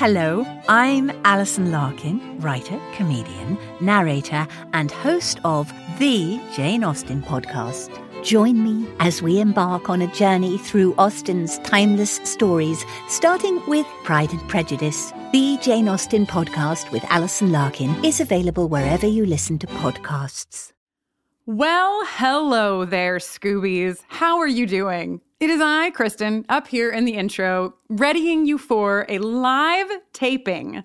Hello, I'm Alison Larkin, writer, comedian, narrator, and host of the Jane Austen podcast. Join me as we embark on a journey through Austen's timeless stories, starting with Pride and Prejudice. The Jane Austen podcast with Alison Larkin is available wherever you listen to podcasts. Well, hello there, Scoobies. How are you doing? It is I, Kristin, up here in the intro, readying you for a live taping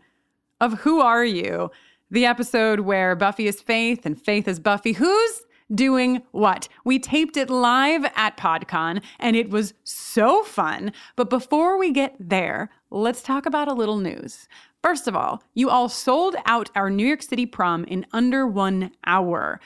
of Who Are You? The episode where Buffy is Faith and Faith is Buffy. Who's doing what? We taped it live at PodCon and it was so fun. But before we get there, let's talk about a little news. First of all, you all sold out our New York City prom in under one hour.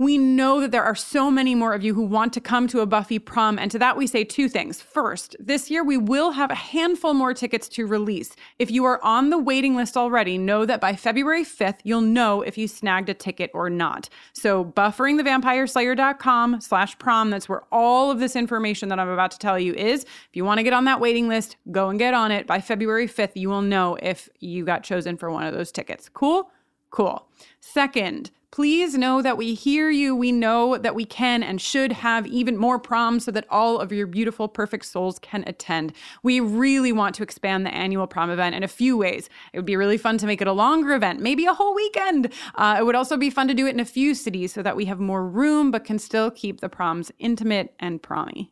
We know that there are so many more of you who want to come to a Buffy prom, and to that we say two things. First, this year we will have a handful more tickets to release. If you are on the waiting list already, know that by February 5th, you'll know if you snagged a ticket or not. So bufferingthevampireslayer.com slash prom, that's where all of this information that I'm about to tell you is. If you want to get on that waiting list, go and get on it. By February 5th, you will know if you got chosen for one of those tickets. Cool? Cool. Second, Please know that we hear you. We know that we can and should have even more proms so that all of your beautiful, perfect souls can attend. We really want to expand the annual prom event in a few ways. It would be really fun to make it a longer event, maybe a whole weekend. Uh, it would also be fun to do it in a few cities so that we have more room but can still keep the proms intimate and promy.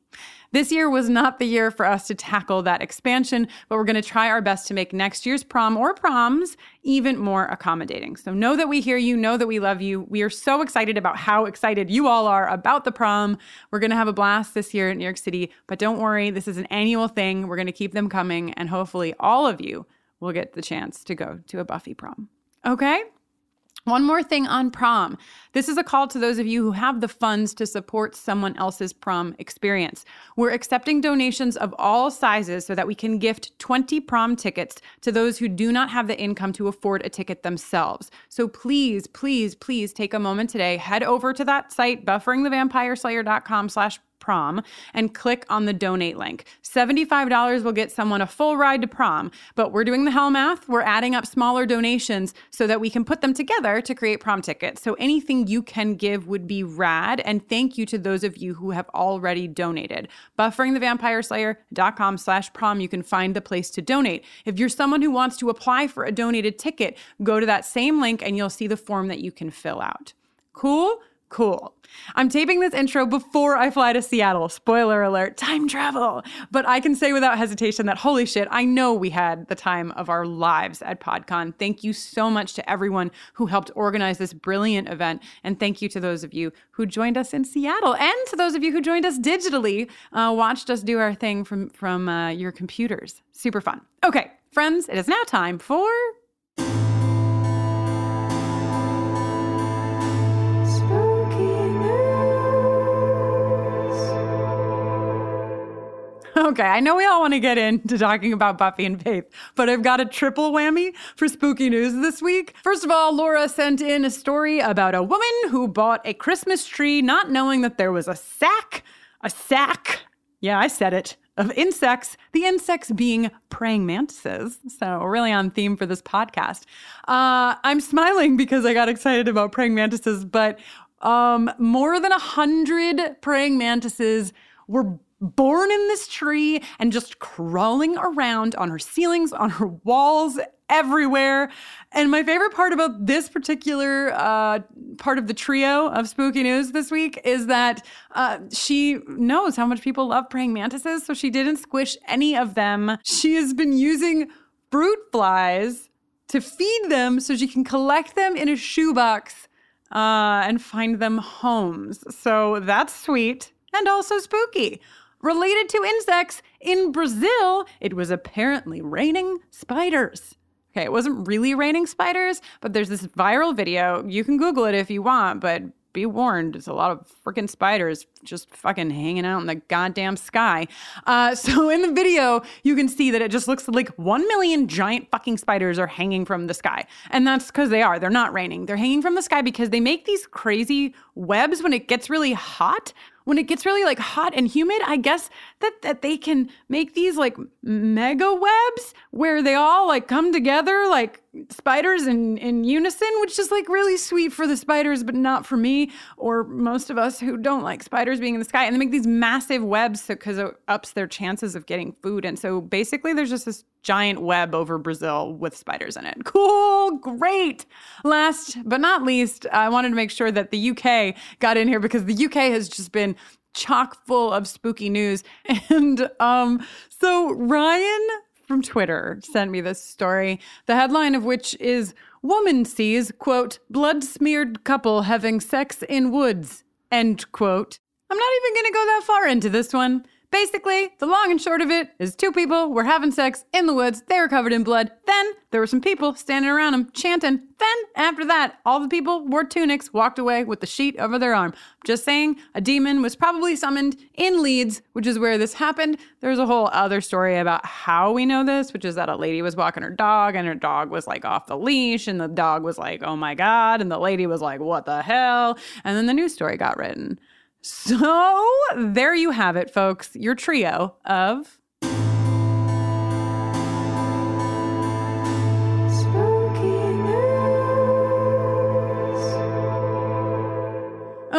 This year was not the year for us to tackle that expansion, but we're going to try our best to make next year's prom or proms even more accommodating. So know that we hear you, know that we love you. We are so excited about how excited you all are about the prom. We're going to have a blast this year in New York City, but don't worry, this is an annual thing. We're going to keep them coming, and hopefully, all of you will get the chance to go to a Buffy prom. Okay? One more thing on prom. This is a call to those of you who have the funds to support someone else's prom experience. We're accepting donations of all sizes so that we can gift 20 prom tickets to those who do not have the income to afford a ticket themselves. So please, please, please take a moment today, head over to that site, bufferingthevampireslayer.com slash prom and click on the donate link. $75 will get someone a full ride to prom, but we're doing the hell math. We're adding up smaller donations so that we can put them together to create prom tickets. So anything you can give would be rad. And thank you to those of you who have already donated. Bufferingthevampireslayer.com slash prom, you can find the place to donate. If you're someone who wants to apply for a donated ticket, go to that same link and you'll see the form that you can fill out. Cool? Cool. I'm taping this intro before I fly to Seattle. Spoiler alert, time travel. But I can say without hesitation that holy shit, I know we had the time of our lives at PodCon. Thank you so much to everyone who helped organize this brilliant event. And thank you to those of you who joined us in Seattle and to those of you who joined us digitally, uh, watched us do our thing from, from uh, your computers. Super fun. Okay, friends, it is now time for Okay, I know we all want to get into talking about Buffy and Faith, but I've got a triple whammy for spooky news this week. First of all, Laura sent in a story about a woman who bought a Christmas tree not knowing that there was a sack, a sack, yeah, I said it, of insects, the insects being praying mantises. So, really on theme for this podcast. Uh, I'm smiling because I got excited about praying mantises, but um, more than a hundred praying mantises were born in this tree and just crawling around on her ceilings, on her walls, everywhere. And my favorite part about this particular uh, part of the trio of spooky news this week is that uh, she knows how much people love praying mantises, so she didn't squish any of them. She has been using fruit flies to feed them so she can collect them in a shoebox uh, and find them homes. So that's sweet and also spooky. Related to insects, in Brazil, it was apparently raining spiders. Okay, it wasn't really raining spiders, but there's this viral video. You can Google it if you want, but be warned, there's a lot of freaking spiders just fucking hanging out in the goddamn sky. Uh, so in the video, you can see that it just looks like one million giant fucking spiders are hanging from the sky. And that's because they are. They're not raining. They're hanging from the sky because they make these crazy webs when it gets really hot when it gets really like hot and humid, I guess that that they can make these like mega webs where they all like come together like spiders in in unison, which is like really sweet for the spiders, but not for me or most of us who don't like spiders being in the sky. And they make these massive webs because it ups their chances of getting food. And so basically, there's just this giant web over Brazil with spiders in it. Cool, great. Last but not least, I wanted to make sure that the UK got in here because the UK has just been chock full of spooky news. And um, so Ryan from Twitter sent me this story, the headline of which is Woman sees, quote, blood smeared couple having sex in woods, end quote. I'm not even going to go that far into this one. Basically, the long and short of it is two people were having sex in the woods. They were covered in blood. Then there were some people standing around them chanting. Then, after that, all the people wore tunics, walked away with the sheet over their arm. Just saying, a demon was probably summoned in Leeds, which is where this happened. There's a whole other story about how we know this, which is that a lady was walking her dog and her dog was like off the leash, and the dog was like, oh my God. And the lady was like, what the hell? And then the news story got written. So there you have it, folks. Your trio of.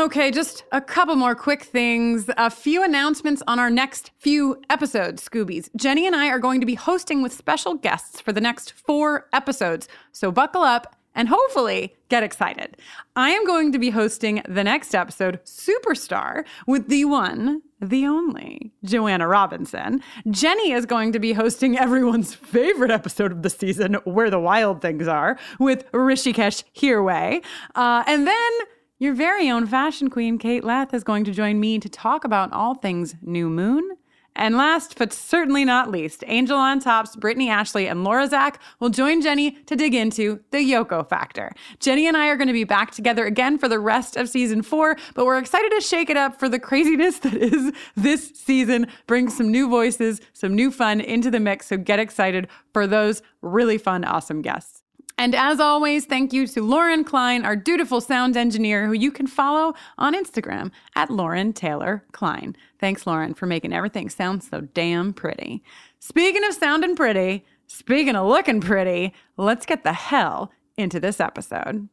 Okay, just a couple more quick things. A few announcements on our next few episodes, Scoobies. Jenny and I are going to be hosting with special guests for the next four episodes. So buckle up and hopefully get excited. I am going to be hosting the next episode, Superstar, with the one, the only, Joanna Robinson. Jenny is going to be hosting everyone's favorite episode of the season, Where the Wild Things Are, with Hrishikesh Hirway. Uh, and then your very own fashion queen, Kate Leth, is going to join me to talk about all things New Moon and last but certainly not least, Angel on Top's Brittany Ashley and Laura Zak will join Jenny to dig into the Yoko factor. Jenny and I are going to be back together again for the rest of season four, but we're excited to shake it up for the craziness that is this season, bring some new voices, some new fun into the mix. So get excited for those really fun, awesome guests. And as always, thank you to Lauren Klein, our dutiful sound engineer, who you can follow on Instagram at Lauren Taylor Klein. Thanks, Lauren, for making everything sound so damn pretty. Speaking of sounding pretty, speaking of looking pretty, let's get the hell into this episode.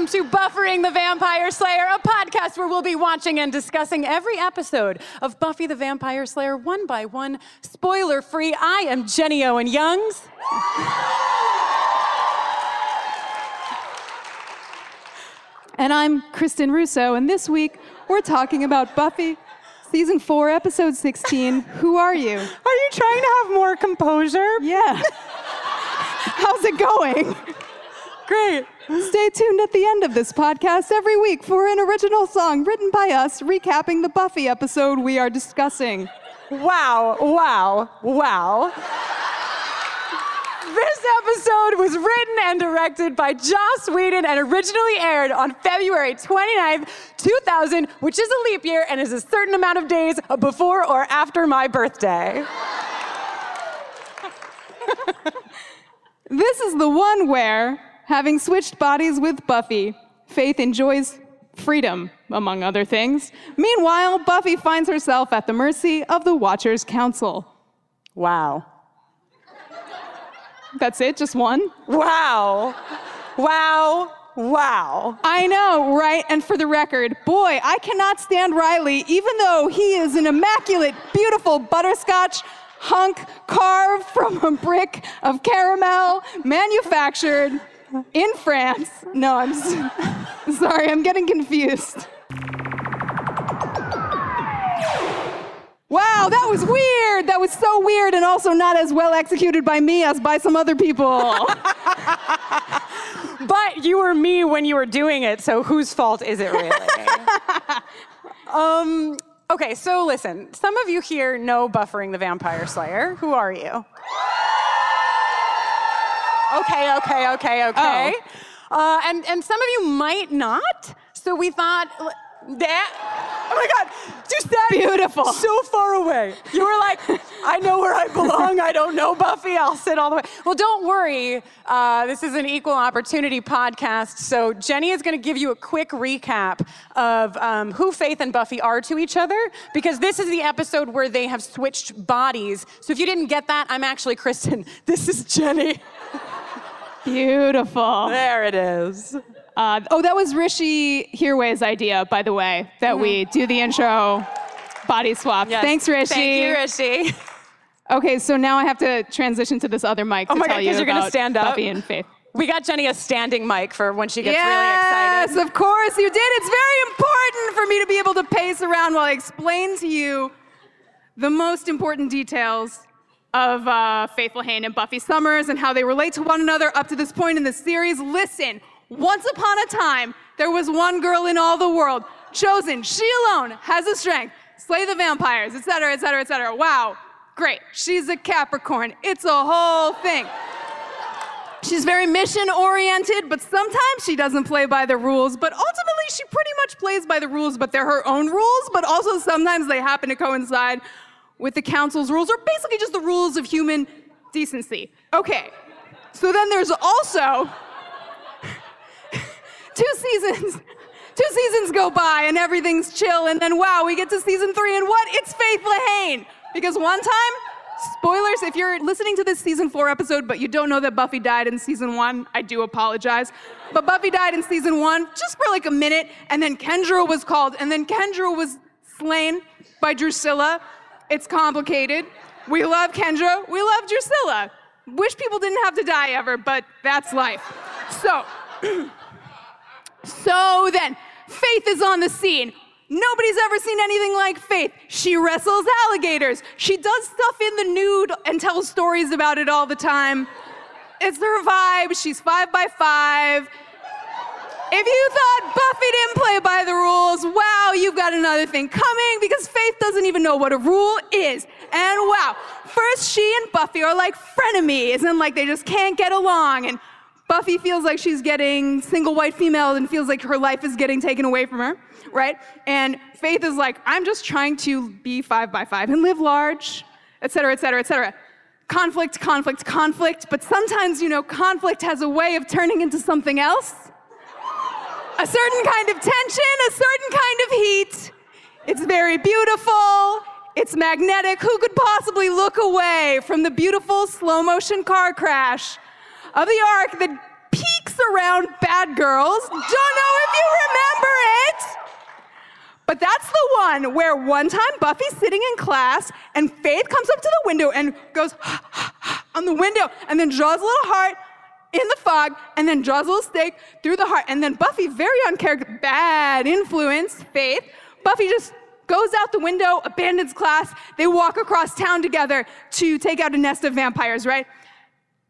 To Buffering the Vampire Slayer, a podcast where we'll be watching and discussing every episode of Buffy the Vampire Slayer one by one, spoiler free. I am Jenny Owen Youngs. and I'm Kristin Russo, and this week we're talking about Buffy season 4, episode 16. Who are you? Are you trying to have more composure? Yeah. How's it going? Great. Stay tuned at the end of this podcast every week for an original song written by us recapping the Buffy episode we are discussing. Wow, wow, wow. This episode was written and directed by Joss Whedon and originally aired on February 29th, 2000, which is a leap year and is a certain amount of days before or after my birthday. this is the one where Having switched bodies with Buffy, Faith enjoys freedom, among other things. Meanwhile, Buffy finds herself at the mercy of the Watchers Council. Wow. That's it? Just one? Wow. Wow. Wow. I know, right? And for the record, boy, I cannot stand Riley, even though he is an immaculate, beautiful butterscotch hunk carved from a brick of caramel manufactured in France. No, I'm sorry, I'm getting confused. Wow, that was weird. That was so weird and also not as well executed by me as by some other people. but you were me when you were doing it, so whose fault is it really? um, okay, so listen, some of you here know Buffering the Vampire Slayer. Who are you? Okay, okay, okay, okay. Oh. Uh, and, and some of you might not. So we thought that. Oh my God, just that. Beautiful. So far away. You were like, I know where I belong. I don't know Buffy. I'll sit all the way. Well, don't worry. Uh, this is an equal opportunity podcast. So Jenny is going to give you a quick recap of um, who Faith and Buffy are to each other because this is the episode where they have switched bodies. So if you didn't get that, I'm actually Kristin. This is Jenny. Beautiful. There it is. Uh, oh, that was Hrishi Hirway's idea, by the way, that we do the intro body swap. Yes. Thanks, Hrishi. Thank you, Hrishi. Okay, so now I have to transition to this other mic Oh to my tell God, you you're about stand up? Buffy and Faith. We got Jenny a standing mic for when she gets yes, really excited. Yes, of course you did. It's very important for me to be able to pace around while I explain to you the most important details of uh, Faith Lehane and Buffy Summers and how they relate to one another up to this point in the series. Listen, once upon a time, there was one girl in all the world, chosen. She alone has the strength, slay the vampires, etc., etc., etc. Wow, great. She's a Capricorn. It's a whole thing. She's very mission oriented, but sometimes she doesn't play by the rules. But ultimately, she pretty much plays by the rules, but they're her own rules. But also, sometimes they happen to coincide with the council's rules, or basically just the rules of human decency. Okay, so then there's also two seasons. Two seasons go by and everything's chill, and then wow, we get to season three, and what? It's Faith Lehane! Because one time, spoilers, if you're listening to this season four episode, but you don't know that Buffy died in season one, I do apologize. But Buffy died in season one just for like a minute, and then Kendra was called, and then Kendra was slain by Drusilla. It's complicated. We love Kendra, we love Drusilla. Wish people didn't have to die ever, but that's life. So, so then, Faith is on the scene. Nobody's ever seen anything like Faith. She wrestles alligators. She does stuff in the nude and tells stories about it all the time. It's her vibe. She's five by five. If you thought Buffy didn't play by the rules, wow, you've got another thing coming because Faith doesn't even know what a rule is. And wow, first she and Buffy are like frenemies and like they just can't get along. And Buffy feels like she's getting single white female and feels like her life is getting taken away from her, right? And Faith is like, I'm just trying to be five by five and live large, et cetera, et cetera, et cetera. Conflict, conflict, conflict. But sometimes, you know, conflict has a way of turning into something else a certain kind of tension, a certain kind of heat. It's very beautiful. It's magnetic. Who could possibly look away from the beautiful slow motion car crash of the arc that peaks around bad girls? Don't know if you remember it. But that's the one where one time Buffy's sitting in class and Faith comes up to the window and goes on the window and then draws a little heart in the fog and then draws a little stake through the heart. And then Buffy, very uncharacter, bad influence, Faith. Buffy just goes out the window, abandons class. They walk across town together to take out a nest of vampires, right?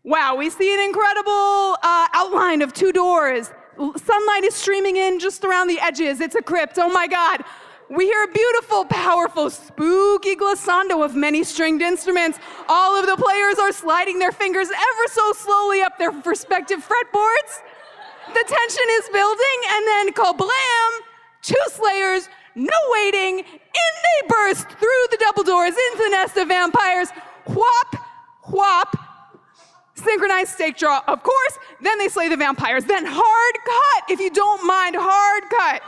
Wow, we see an incredible uh, outline of two doors. Sunlight is streaming in just around the edges. It's a crypt. Oh my God. We hear a beautiful, powerful, spooky glissando of many stringed instruments. All of the players are sliding their fingers ever so slowly up their respective fretboards. The tension is building, and then kablam! Two slayers, no waiting, in they burst through the double doors into the nest of vampires. Whop, whop, synchronized stake draw, of course. Then they slay the vampires. Then hard cut, if you don't mind, hard cut.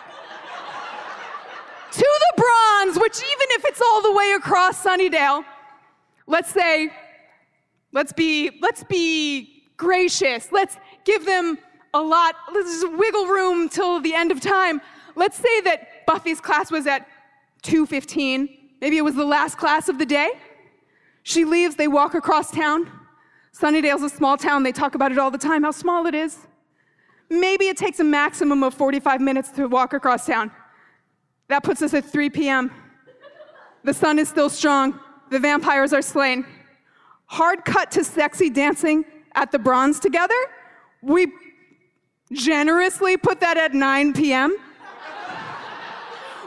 To the bronze, which even if it's all the way across Sunnydale, let's say, let's be, let's be gracious. Let's give them a lot, let's just wiggle room till the end of time. Let's say that Buffy's class was at 2:15. Maybe it was the last class of the day. She leaves, they walk across town. Sunnydale's a small town, they talk about it all the time, how small it is. Maybe it takes a maximum of 45 minutes to walk across town. That puts us at 3 p.m. The sun is still strong, the vampires are slain. Hard cut to sexy dancing at the bronze together. We generously put that at 9 p.m.?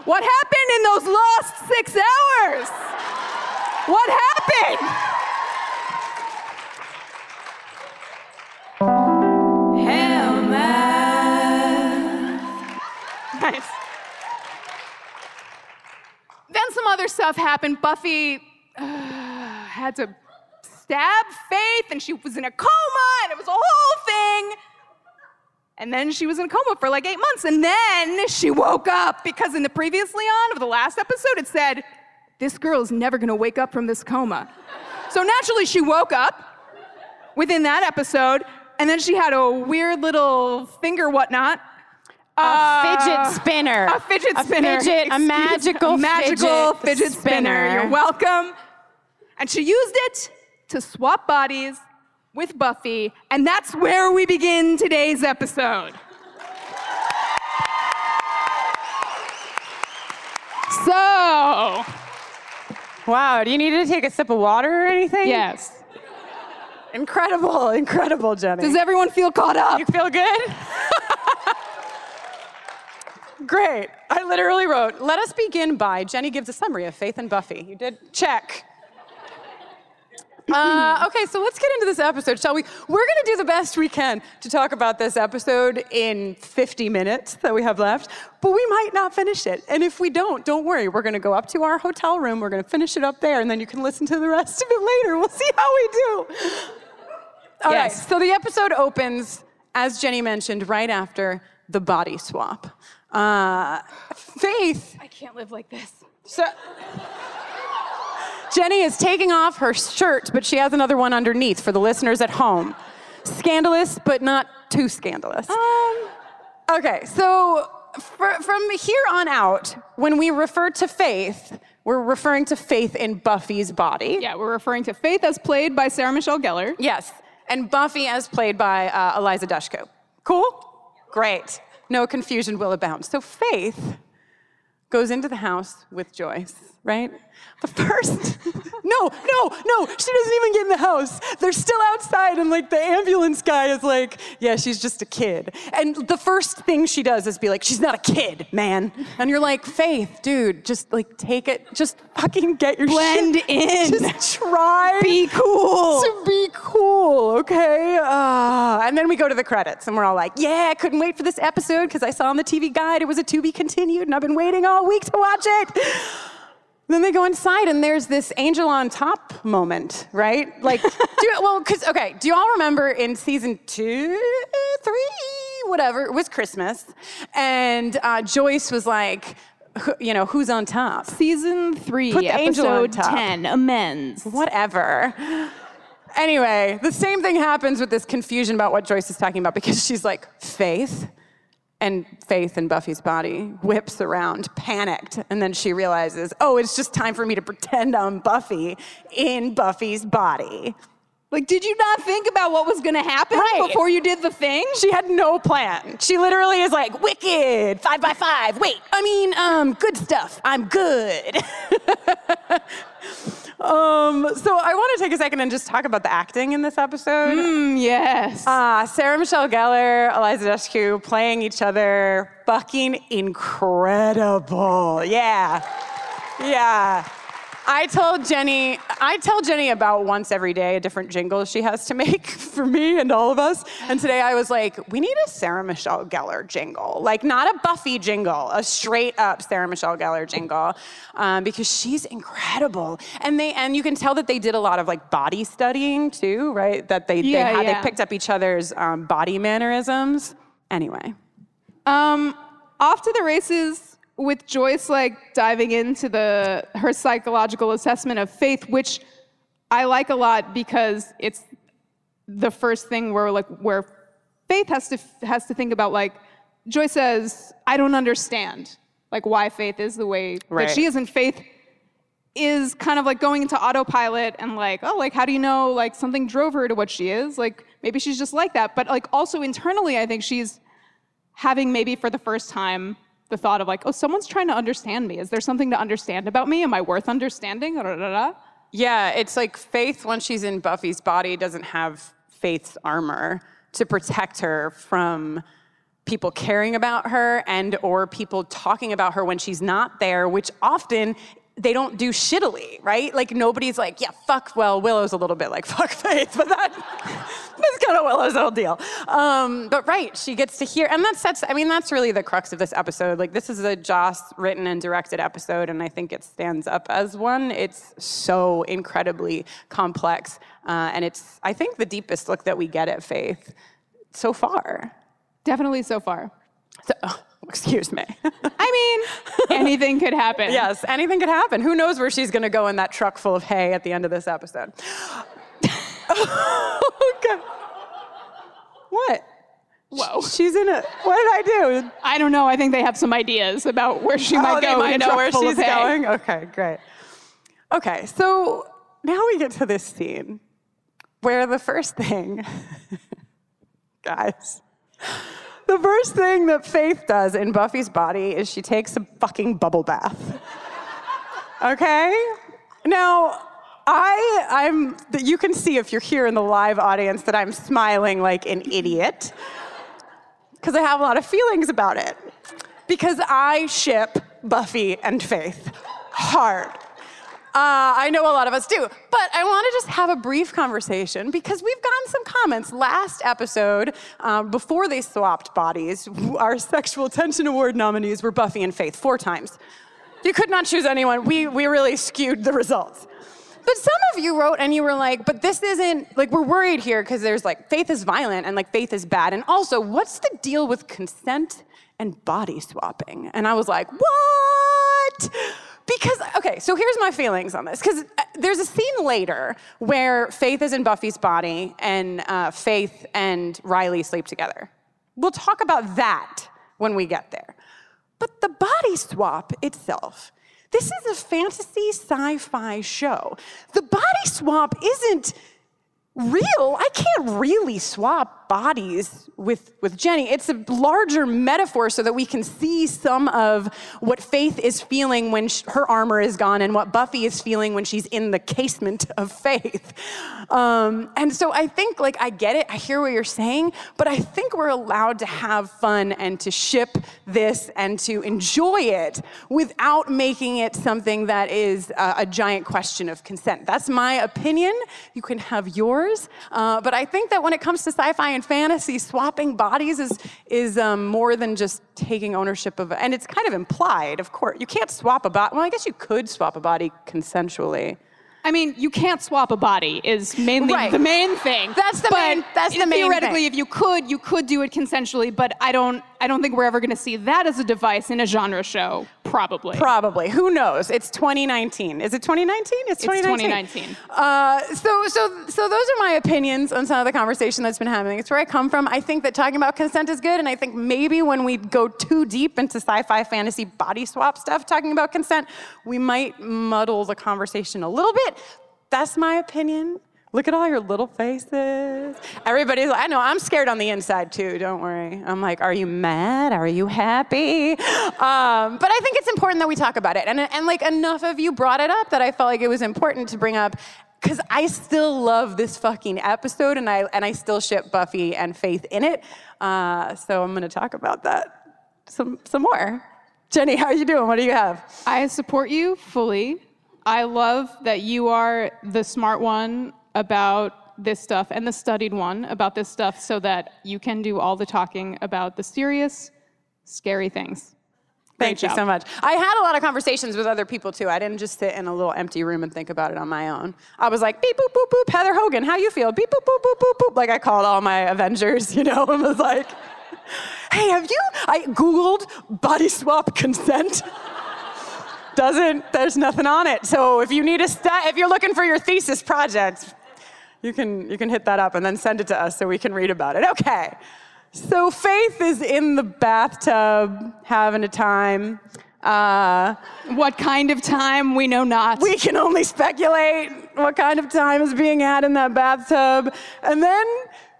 What happened in those lost six hours? What happened? Hell Nice. Then some other stuff happened. Buffy uh, had to stab Faith, and she was in a coma, and it was a whole thing. And then she was in a coma for like eight months, and then she woke up because in the previously on of the last episode, it said, This girl is never gonna wake up from this coma. so naturally, she woke up within that episode, and then she had a weird little finger whatnot. A Uh, fidget spinner. A fidget spinner. A fidget, a magical, a magical fidget, fidget, spinner. You're welcome. And she used it to swap bodies with Buffy, and that's where we begin today's episode. So, Wow, do you need to take a sip of water or anything? yes. Incredible, incredible, Jenny. Does everyone feel caught up? you feel good? Great. I literally wrote, let us begin by Jenny gives a summary of Faith and Buffy. You did check. Uh, okay, so let's get into this episode, shall we? We're going to do the best we can to talk about this episode in 50 minutes that we have left, but we might not finish it. And if we don't, don't worry. We're going to go up to our hotel room, we're going to finish it up there, and then you can listen to the rest of it later. We'll see how we do. All right, Yes. so the episode opens, as Jenny mentioned, right after the body swap. Uh, Faith I can't live like this. so, Jenny is taking off her shirt, but she has another one underneath for the listeners at home. Scandalous, but not too scandalous. Um, Okay, so fr- from here on out, when we refer to Faith, we're referring to Faith in Buffy's body. yeah, we're referring to Faith as played by Sarah Michelle Gellar. Yes, and Buffy as played by uh, Eliza Dushku. Cool? Great. No confusion will abound. So Faith goes into the house with Joyce, right? The first, no, no, no, she doesn't even get in the house. They're still outside, and like the ambulance guy is like, yeah, she's just a kid. And the first thing she does is be like, she's not a kid, man. And you're like, Faith, dude, just like take it, just fucking get your Blend shit. in. Just try Be cool. to be cool, okay? Uh, and then we go to the credits, and we're all like, yeah, I couldn't wait for this episode because I saw on the TV guide it was a to be continued, and I've been waiting all week to watch it. Then they go inside, and there's this angel on top moment, right? Like, do, well, because, okay, do you all remember in season two, three, whatever, it was Christmas, and uh, Joyce was like, you know, who's on top? Season three, Put the angel on episode top. 10, Amends. whatever. Anyway, the same thing happens with this confusion about what Joyce is talking about because she's like, Faith? And Faith in Buffy's body whips around, panicked. And then she realizes, oh, it's just time for me to pretend I'm Buffy in Buffy's body. Like, did you not think about what was gonna happen Right. before you did the thing? She had no plan. She literally is like, wicked, five by five. Wait, I mean, um, good stuff. I'm good. um, so I want to take a second and just talk about the acting in this episode. Mm, yes. Uh, Sarah Michelle Gellar, Eliza Dushku playing each other, fucking incredible. Yeah. Yeah. I told Jenny, I tell Jenny about once every day a different jingle she has to make for me and all of us. And today I was like, we need a Sarah Michelle Gellar jingle. Like, not a Buffy jingle, a straight up Sarah Michelle Gellar jingle, um, because she's incredible. And they, and you can tell that they did a lot of like body studying too, right? That they, Yeah, they had, yeah. they picked up each other's um, body mannerisms. Anyway. Um, off to the races with Joyce like diving into the her psychological assessment of faith, which I like a lot because it's the first thing where like where faith has to has to think about like Joyce says, I don't understand like why faith is the way Right. that she is, and faith is kind of like going into autopilot and like, oh, like how do you know like something drove her to what she is? Like maybe she's just like that. But like also internally, I think she's having maybe for the first time the thought of like, oh, someone's trying to understand me. Is there something to understand about me? Am I worth understanding? Yeah, it's like Faith, when she's in Buffy's body, doesn't have Faith's armor to protect her from people caring about her and or people talking about her when she's not there, which often they don't do shittily, right? Like nobody's like, yeah, fuck. Well, Willow's a little bit like fuck Faith, but that that's kind of Willow's whole deal. Um, but right, she gets to hear, and that sets. I mean, that's really the crux of this episode. Like this is a Joss written and directed episode, and I think it stands up as one. It's so incredibly complex, uh, and it's I think the deepest look that we get at Faith so far. Definitely so far. So, excuse me. I mean, anything could happen. yes, anything could happen. Who knows where she's going to go in that truck full of hay at the end of this episode? okay. What? Whoa. She's in a. What did I do? I don't know. I think they have some ideas about where she might oh, go. They might know where she's going. Okay, great. Okay, so now we get to this scene where the first thing, guys, the first thing that Faith does in Buffy's body is she takes a fucking bubble bath. Okay? Now, I, I'm, you can see if you're here in the live audience that I'm smiling like an idiot because I have a lot of feelings about it. Because I ship Buffy and Faith hard. Uh, I know a lot of us do. But I want to just have a brief conversation because we've gotten some comments. Last episode, uh, before they swapped bodies, our Sexual Tension Award nominees were Buffy and Faith four times. You could not choose anyone. We, we really skewed the results. But some of you wrote and you were like, but this isn't, like, we're worried here because there's like, faith is violent and like, faith is bad. And also, what's the deal with consent and body swapping? And I was like, what? Because, okay, so here's my feelings on this. Because there's a scene later where Faith is in Buffy's body and uh, Faith and Riley sleep together. We'll talk about that when we get there. But the body swap itself, this is a fantasy sci fi show. The body swap isn't real. I can't really swap bodies with, with Jenny. It's a larger metaphor so that we can see some of what Faith is feeling when her armor is gone and what Buffy is feeling when she's in the casement of Faith. Um, and so I think, like, I get it, I hear what you're saying, but I think we're allowed to have fun and to ship this and to enjoy it without making it something that is a, a giant question of consent. That's my opinion. You can have yours. Uh, but I think that when it comes to sci fi and fantasy, swapping bodies is, is um, more than just taking ownership of. And it's kind of implied, of course. You can't swap a body. Well, I guess you could swap a body consensually. I mean, you can't swap a body is mainly Right. the main thing. That's the But main- that's the main Theoretically, thing. if you could, you could do it consensually, but I don't I don't think we're ever going to see that as a device in a genre show, probably. Probably. Who knows? It's 2019. Is it 2019? It's 2019. It's 2019. Uh, so, so, so those are my opinions on some of the conversation that's been happening. It's where I come from. I think that talking about consent is good, and I think maybe when we go too deep into sci-fi, fantasy, body swap stuff, talking about consent, we might muddle the conversation a little bit. That's my opinion. Look at all your little faces. Everybody's like, I know, I'm scared on the inside too, don't worry. I'm like, are you mad? Are you happy? Um, but I think it's important that we talk about it. And, and like enough of you brought it up that I felt like it was important to bring up because I still love this fucking episode and I, and I still ship Buffy and Faith in it. Uh, so I'm gonna talk about that some, some more. Jenny, how are you doing? What do you have? I support you fully. I love that you are the smart one about this stuff and the studied one about this stuff so that you can do all the talking about the serious, scary things. Thank Great you job. so much. I had a lot of conversations with other people too. I didn't just sit in a little empty room and think about it on my own. I was like, beep, boop, boop, boop, Heather Hogan, how you feel? Beep, boop, boop, boop, boop, boop. Like I called all my Avengers, you know, and was like, hey, have you, I Googled body swap consent. Doesn't, there's nothing on it. So if you need a stat, if you're looking for your thesis project, you can, you can hit that up and then send it to us so we can read about it. Okay. So Faith is in the bathtub having a time. Uh, What kind of time we know not. we can only speculate what kind of time is being had in that bathtub. And then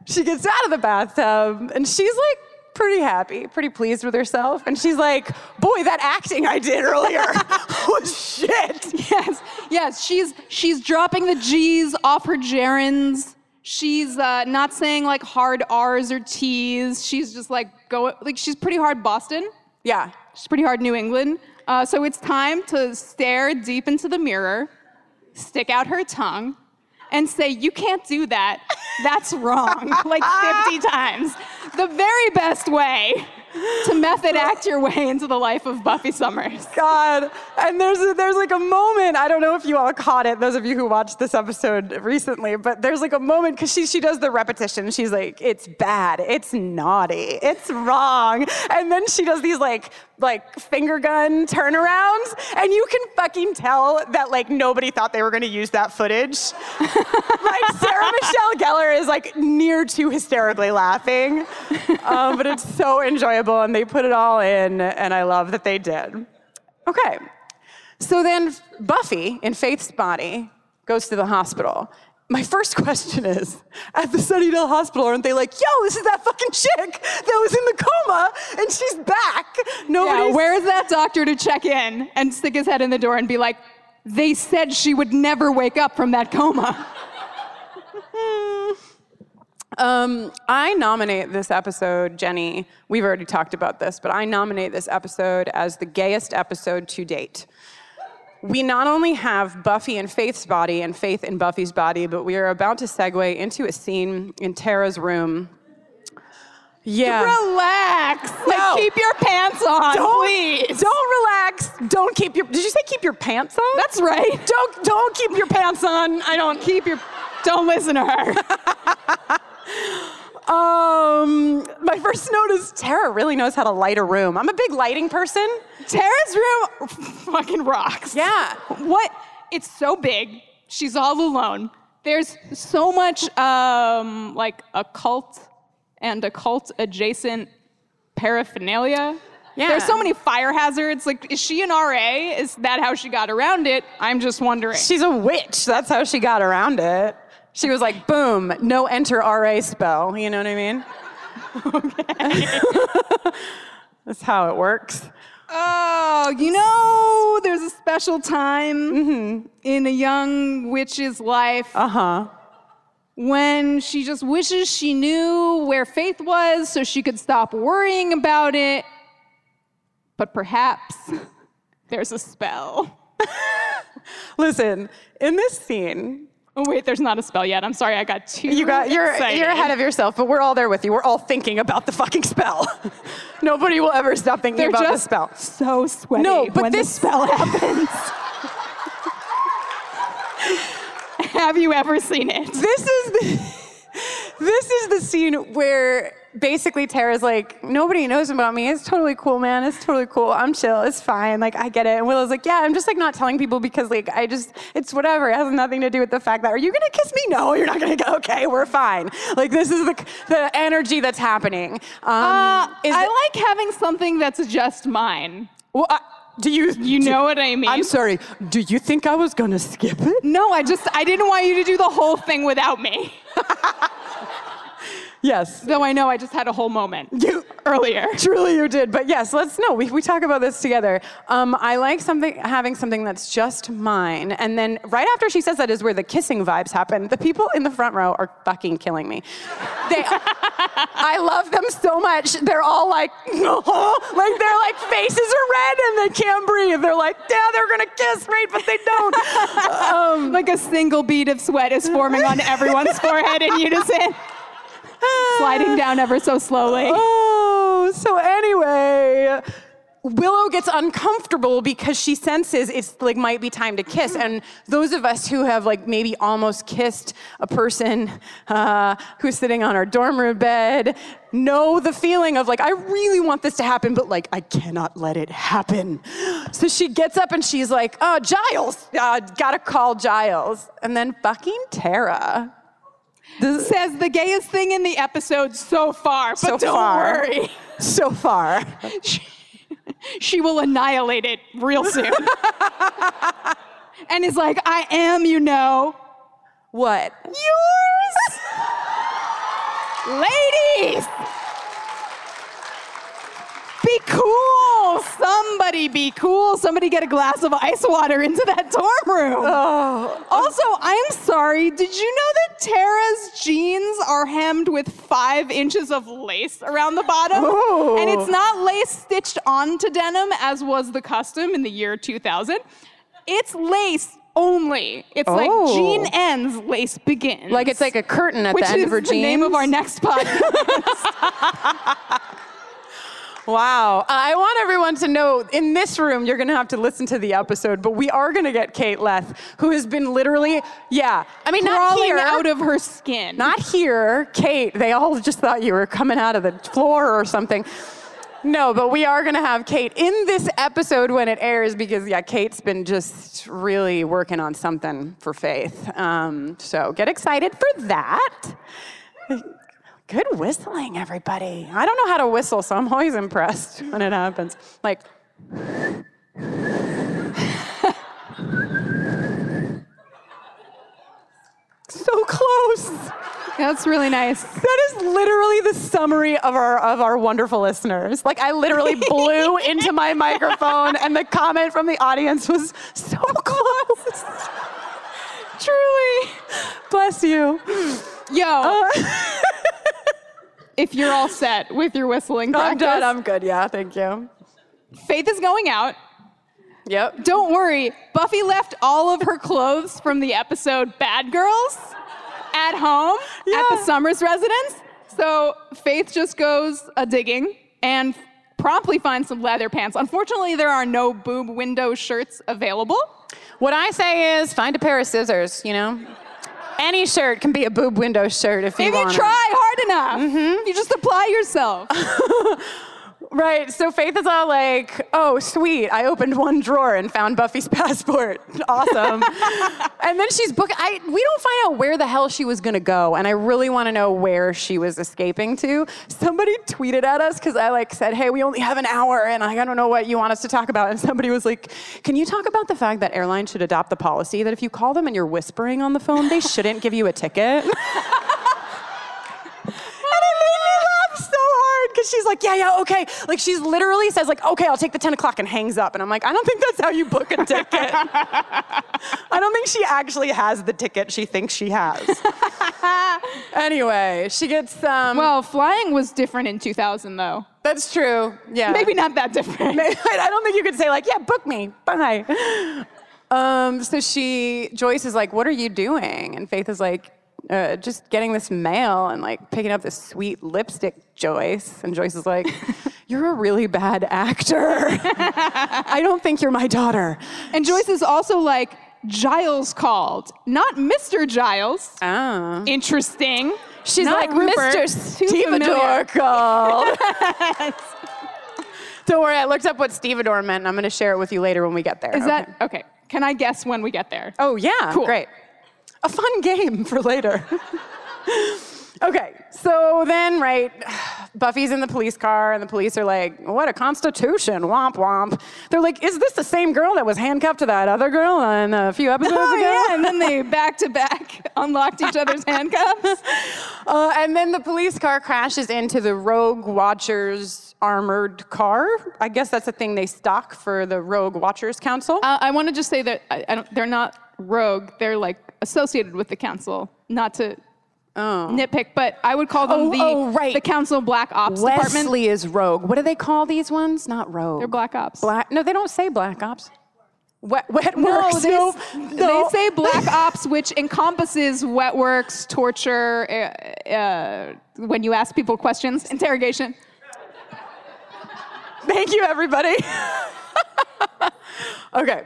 she gets out of the bathtub and she's like pretty happy, pretty pleased with herself. And she's like, boy, that acting I did earlier was shit. yes, yes, she's she's dropping the G's off her gerunds. She's uh, not saying like hard R's or T's. She's just like go like she's pretty hard Boston. Yeah. She's pretty hard New England. Uh, so it's time to stare deep into the mirror, stick out her tongue, and say, You can't do that. That's wrong. like 50 times. The very best way to method act your way into the life of Buffy Summers. God. And there's a, there's like a moment. I don't know if you all caught it. Those of you who watched this episode recently, but there's like a moment because she she does the repetition. She's like, "It's bad. It's naughty. It's wrong." And then she does these like like finger gun turnarounds, and you can fucking tell that like nobody thought they were going to use that footage. like Sarah Michelle Gellar is like near to hysterically laughing, um, but it's so enjoyable, and they put it all in, and I love that they did. Okay, so then Buffy in Faith's body goes to the hospital. My first question is, at the Sunnydale Hospital, aren't they like, yo, this is that fucking chick that was in the coma and she's back? Yeah, where's that doctor to check in and stick his head in the door and be like, they said she would never wake up from that coma. Um, I nominate this episode, Jenny. We've already talked about this, but I nominate this episode as the gayest episode to date. We not only have Buffy and Faith's body and Faith in Buffy's body, but we are about to segue into a scene in Tara's room. Yeah. Relax. Like, No. keep your pants on, don't, please. Don't relax. Don't keep your. Did you say keep your pants on? That's right. Don't don't keep your pants on. I don't Keep your. Don't listen to her. Um, my first note is Tara really knows how to light a room. I'm a big lighting person. Tara's room fucking rocks. Yeah. What? It's so big. She's all alone. There's so much um, like occult and occult adjacent paraphernalia. Yeah. There's so many fire hazards. Like, is she an RA? Is that how she got around it? I'm just wondering. She's a witch. That's how she got around it. She was like, boom, no enter RA spell. You know what I mean? Okay. That's how it works. Oh, you know, there's a special time in a young witch's life Uh huh. when she just wishes she knew where Faith was so she could stop worrying about it. But perhaps there's a spell. Listen, in this scene, Oh, wait, there's not a spell yet. I'm sorry, I got too. you got you're excited. you're ahead of yourself, but we're all there with you. We're all thinking about the fucking spell. Nobody will ever stop thinking They're about the spell. so sweaty No, but when this- the spell happens. Have you ever seen it? this is the this is the scene where basically Tara's like, nobody knows about me. It's totally cool, man. It's totally cool. I'm chill. It's fine. Like I get it. And Willow's like, yeah, I'm just like not telling people because like I just it's whatever. It has nothing to do with the fact that are you gonna kiss me? No, you're not gonna go. Okay, we're fine. Like this is the the energy that's happening. Um, Uh, I like having something that's just mine. well, uh, do you You know what I mean? I'm sorry. Do you think I was gonna skip it? No, I just I didn't want you to do the whole thing without me. Yes. Though I know I just had a whole moment You earlier. Truly, you did. But yes, let's no. We, we talk about this together. Um, I like something having something that's just mine. And then right after she says that is where the kissing vibes happen. The people in the front row are fucking killing me. They, I love them so much. They're all like, like their like faces are red and they can't breathe. They're like, yeah, they're gonna kiss, right? But they don't. um, Like a single bead of sweat is forming on everyone's forehead in unison, sliding down ever so slowly. Oh, so anyway, Willow gets uncomfortable because she senses it's like might be time to kiss. And those of us who have like maybe almost kissed a person uh, who's sitting on our dorm room bed know the feeling of like, I really want this to happen, but like, I cannot let it happen. So she gets up and she's like, uh, Giles, uh, gotta call Giles. And then fucking Tara. This- Says the gayest thing in the episode so far, but so don't far. worry. So far. She, she will annihilate it real soon. and is like, I am, you know. What? Yours! Ladies! Be cool! Somebody be cool. Somebody get a glass of ice water into that dorm room. Oh. Also, I'm sorry. Did you know that Tara's jeans are hemmed with five inches of lace around the bottom? Ooh. And it's not lace stitched onto denim as was the custom in the year 2000. It's lace only. It's like Oh. jean ends, lace begins. Like it's like a curtain at which the end is of her the name of our next podcast. Wow. I want everyone to know in this room, you're going to have to listen to the episode, but we are going to get Kate Leth, who has been literally, yeah. I mean, not crawling here. out of her skin. not here. Kate, they all just thought you were coming out of the floor or something. No, but we are going to have Kate in this episode when it airs because, yeah, Kate's been just really working on something for Faith. Um, so get excited for that. Good whistling, everybody. I don't know how to whistle, so I'm always impressed when it happens. Like, so close. That's really nice. That is literally the summary of our of our wonderful listeners. Like I literally blew into my microphone and the comment from the audience was so close. Truly. Bless you. Yo, Uh, if you're all set with your whistling I'm practice, done. I'm good. Yeah, thank you. Faith is going out. Yep. Don't worry, Buffy left all of her clothes from the episode Bad Girls at home at the Summers residence. So Faith just goes a digging and promptly finds some leather pants. Unfortunately, there are no boob window shirts available. What I say is find a pair of scissors, you know? Any shirt can be a boob window shirt if you If you want. it. try hard enough, mm-hmm. you just apply yourself. Right. So Faith is all like, "Oh, sweet! I opened one drawer and found Buffy's passport. Awesome!" and then she's book. I we don't find out where the hell she was gonna go, and I really want to know where she was escaping to. Somebody tweeted at us because I like said, "Hey, we only have an hour, and I don't know what you want us to talk about." And somebody was like, "Can you talk about the fact that airlines should adopt the policy that if you call them and you're whispering on the phone, they shouldn't give you a ticket?" And it made me laugh so hard because she's like, yeah, yeah, okay. Like she's literally says like, okay, I'll take the 10 o'clock and hangs up. And I'm like, I don't think that's how you book a ticket. I don't think she actually has the ticket she thinks she has. anyway, she gets um well, flying was different in 2000, though. that's true. Yeah. Maybe not that different. I don't think you could say like, yeah, book me. Bye. Um, so she, Joyce is like, what are you doing? And Faith is like, uh, just getting this mail and like picking up this sweet lipstick, Joyce. And Joyce is like, you're a really bad actor. I don't think you're my daughter. And Joyce is also like, Giles called, not Mr. Giles. Oh. Interesting. She's Not like, Rupert. Mr. Stevedore called. Don't worry, I looked up what stevedore meant and I'm gonna share it with you later when we get there. Is okay? that okay? Can I guess when we get there? Oh, yeah. Cool. Great. A fun game for later. okay, so then, right, Buffy's in the police car, and the police are like, What a constitution, womp womp. They're like, Is this the same girl that was handcuffed to that other girl in a few episodes Oh ago? yeah, and then they back to back unlocked each other's handcuffs. Uh, and then the police car crashes into the Rogue Watchers armored car. I guess that's a thing they stock for the Rogue Watchers Council. Uh, I want to just say that I, I don't, they're not rogue; they're like associated with the council. Not to nitpick, but I would call them Oh, the oh, right. the council black ops department. Wesley is Rogue. What do they call these ones? Not Rogue. They're black ops. Black. No, they don't say Black Ops. Wet, wet works. they, no, s- no. they say black ops, which encompasses wet works, torture, uh, uh, when you ask people questions, interrogation. Thank you, everybody. okay.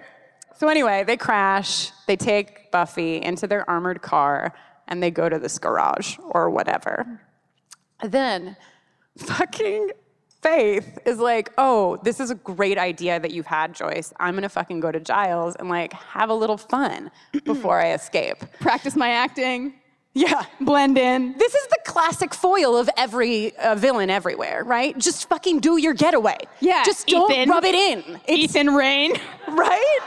So anyway, they crash. They take Buffy into their armored car, and they go to this garage or whatever. Then, fucking Faith is like, "Oh, this is a great idea that you've had, Joyce. I'm gonna fucking go to Giles and like have a little fun before I escape." Practice my acting, Yeah. blend in. This is the classic foil of every uh, villain everywhere, right? Just fucking do your getaway. Yeah, Just don't Ethan. rub it in. It's, Ethan Rayne. Right?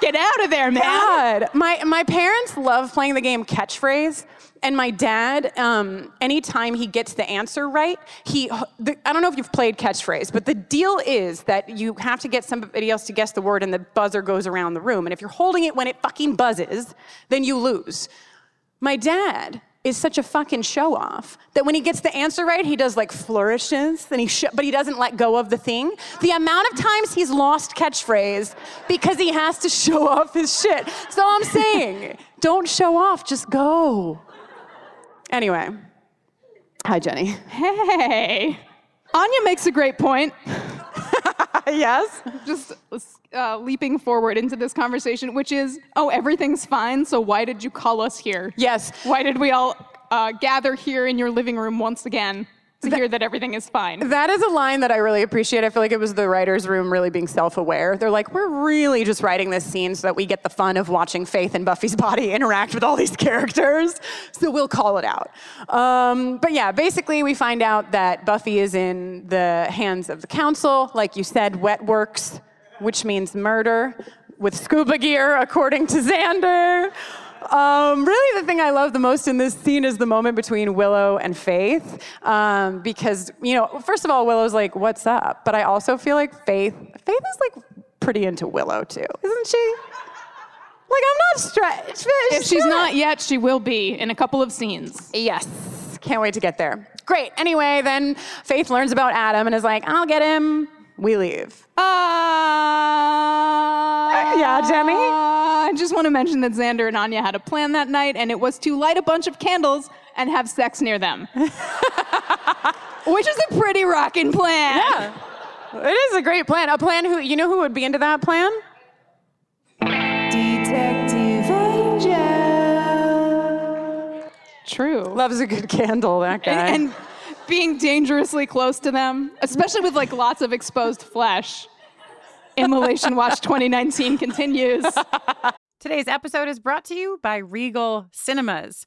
Get out of there, man. God, my my parents love playing the game catchphrase, and my dad, um, anytime he gets the answer right, he the, I don't know if you've played catchphrase, but the deal is that you have to get somebody else to guess the word, and the buzzer goes around the room, and if you're holding it when it fucking buzzes, then you lose. My dad is such a fucking show off that when he gets the answer right, he does like flourishes, and he sh- but he doesn't let go of the thing. The amount of times he's lost catchphrase because he has to show off his shit. So I'm saying, don't show off, just go. Anyway, hi Jenny. Hey. Anya makes a great point. yes. Just uh, leaping forward into this conversation, which is, oh, everything's fine. So why did you call us here? Yes. Why did we all uh, gather here in your living room once again to hear that everything is fine? That is a line that I really appreciate. I feel like it was the writer's room really being self aware. They're like, we're really just writing this scene so that we get the fun of watching Faith and Buffy's body interact with all these characters. So we'll call it out. Um, but yeah, basically, we find out that Buffy is in the hands of the council. Like you said, wet works, which means murder, with scuba gear, according to Xander. Um, really, the thing I love the most in this scene is the moment between Willow and Faith. Um, because, you know, first of all, Willow's like, what's up? But I also feel like Faith, Faith is like pretty into Willow too, isn't she? Like, I'm not stressed. If she's not yet, she will be in a couple of scenes. Yes. Can't wait to get there. Great. Anyway, then Faith learns about Adam and is like, I'll get him. We leave. Uh, yeah, Jenny? I just want to mention that Xander and Anya had a plan that night, and it was to light a bunch of candles and have sex near them. Which is a pretty rockin' plan. Yeah. It is a great plan. A plan who, you know who would be into that plan? Detective Angel. True. Loves a good candle, that guy. And, and being dangerously close to them, especially with like lots of exposed flesh. Immolation Watch 2019 continues. Today's episode is brought to you by Regal Cinemas.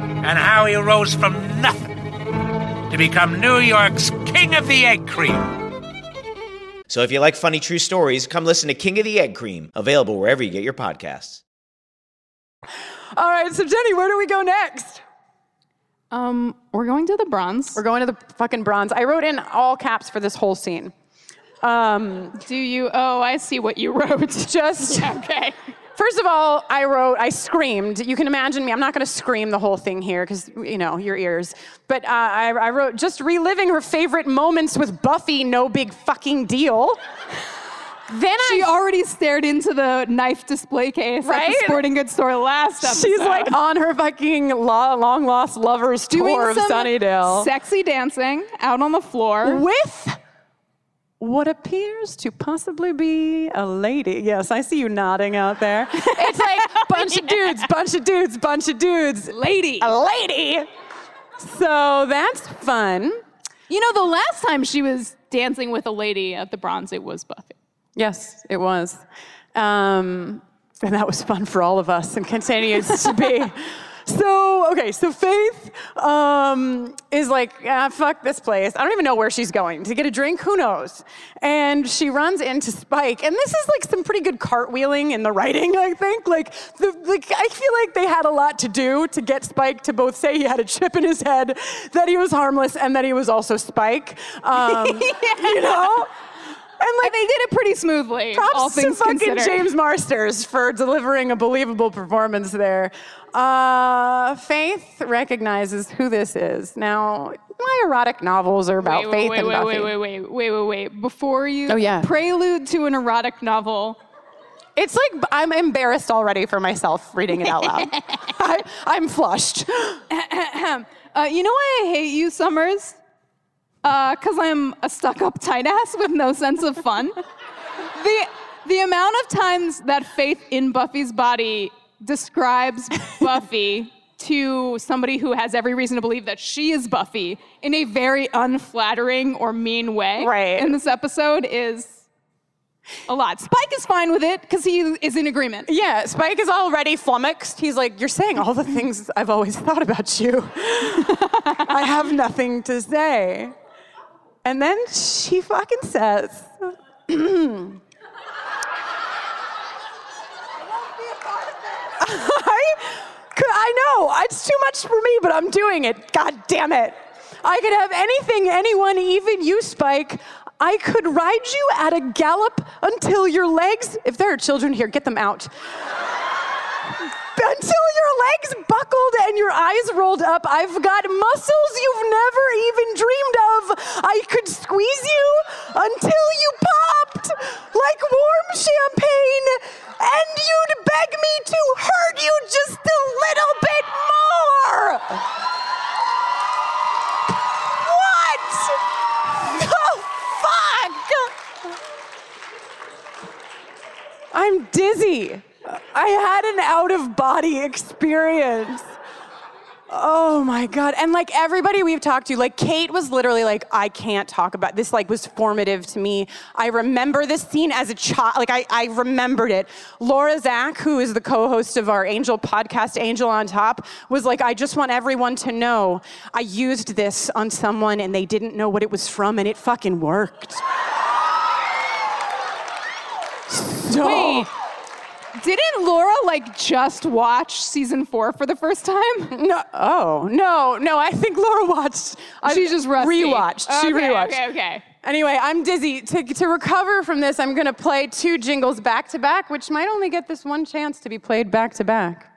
and how he rose from nothing to become New York's King of the Egg Cream. So if you like funny true stories, come listen to King of the Egg Cream, available wherever you get your podcasts. All right, so Jenny, where do we go next? Um, we're going to the bronze. We're going to the fucking bronze. I wrote in all caps for this whole scene. Um, Do you? Oh, I see what you wrote. just okay. First of all, I wrote, I screamed. You can imagine me. I'm not going to scream the whole thing here because, you know, your ears. But uh, I, I wrote, just reliving her favorite moments with Buffy, no big fucking deal. Then She I, already stared into the knife display case at the sporting goods store last episode. she's like on her fucking lo- long lost lovers doing tour of some Sunnydale. sexy dancing out on the floor. with what appears to possibly be a lady. Yes, I see you nodding out there. It's like bunch of dudes, bunch of dudes, bunch of dudes. Lady. A lady. So that's fun. You know, the last time she was dancing with a lady at the bronze, it was Buffy. Yes, it was. Um, and that was fun for all of us and continues to be. So, okay, so Faith um, is like, ah, fuck this place. I don't even know where she's going. To get a drink? Who knows? And she runs into Spike. And this is like some pretty good cartwheeling in the writing, I think. Like, the, like, I feel like they had a lot to do to get Spike to both say he had a chip in his head, that he was harmless, and that he was also Spike. Um, You know? And like, they did it pretty smoothly, Props all things to fucking considered. James Marsters for delivering a believable performance there. Uh, Faith recognizes who this is. Now, my erotic novels are about wait, Faith wait, and wait, Buffy. wait, wait, wait, wait, wait, wait. Before you Oh, yeah. prelude to an erotic novel, It's like I'm embarrassed already for myself reading it out loud. I, I'm flushed. uh, you know why I hate you, Summers? Uh, because I'm a stuck-up tight ass with no sense of fun. the the amount of times that Faith in Buffy's body describes Buffy to somebody who has every reason to believe that she is Buffy in a very unflattering or mean way Right. in this episode is a lot. Spike is fine with it because he is in agreement. Yeah, Spike is already flummoxed. He's like, You're saying all the things I've always thought about you. I have nothing to say. And then she fucking says, I, I know, it's too much for me, but I'm doing it. God damn it. I could have anything, anyone, even you, Spike. I could ride you at a gallop until your legs, if there are children here, get them out. Until your legs buckled and your eyes rolled up. I've got muscles you've never even dreamed of. I could squeeze you until you popped like warm champagne, and you'd beg me to hurt you just a little bit more. What the fuck? I'm dizzy. I had an out of body experience. Oh my god. And like everybody we've talked to, like Kate was literally like, I can't talk about this, like was formative to me. I remember this scene as a child, like I, I remembered it. Laura Zak, who is the co-host of our Angel podcast, Angel on Top, was like, I just want everyone to know I used this on someone and they didn't know what it was from and it fucking worked. So didn't Laura like just watch season four for the first time? No, oh no, no. I think Laura watched. Uh, I She's just rusty. rewatched. she Okay, rewatched. okay, okay. Anyway, I'm dizzy. To, to recover from this, I'm gonna play two jingles back to back, which might only get this one chance to be played back to back.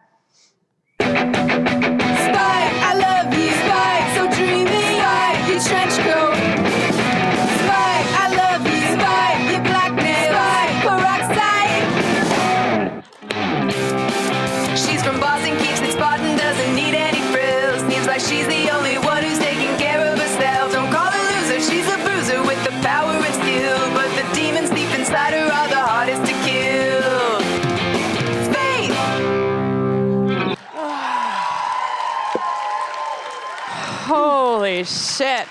Shit!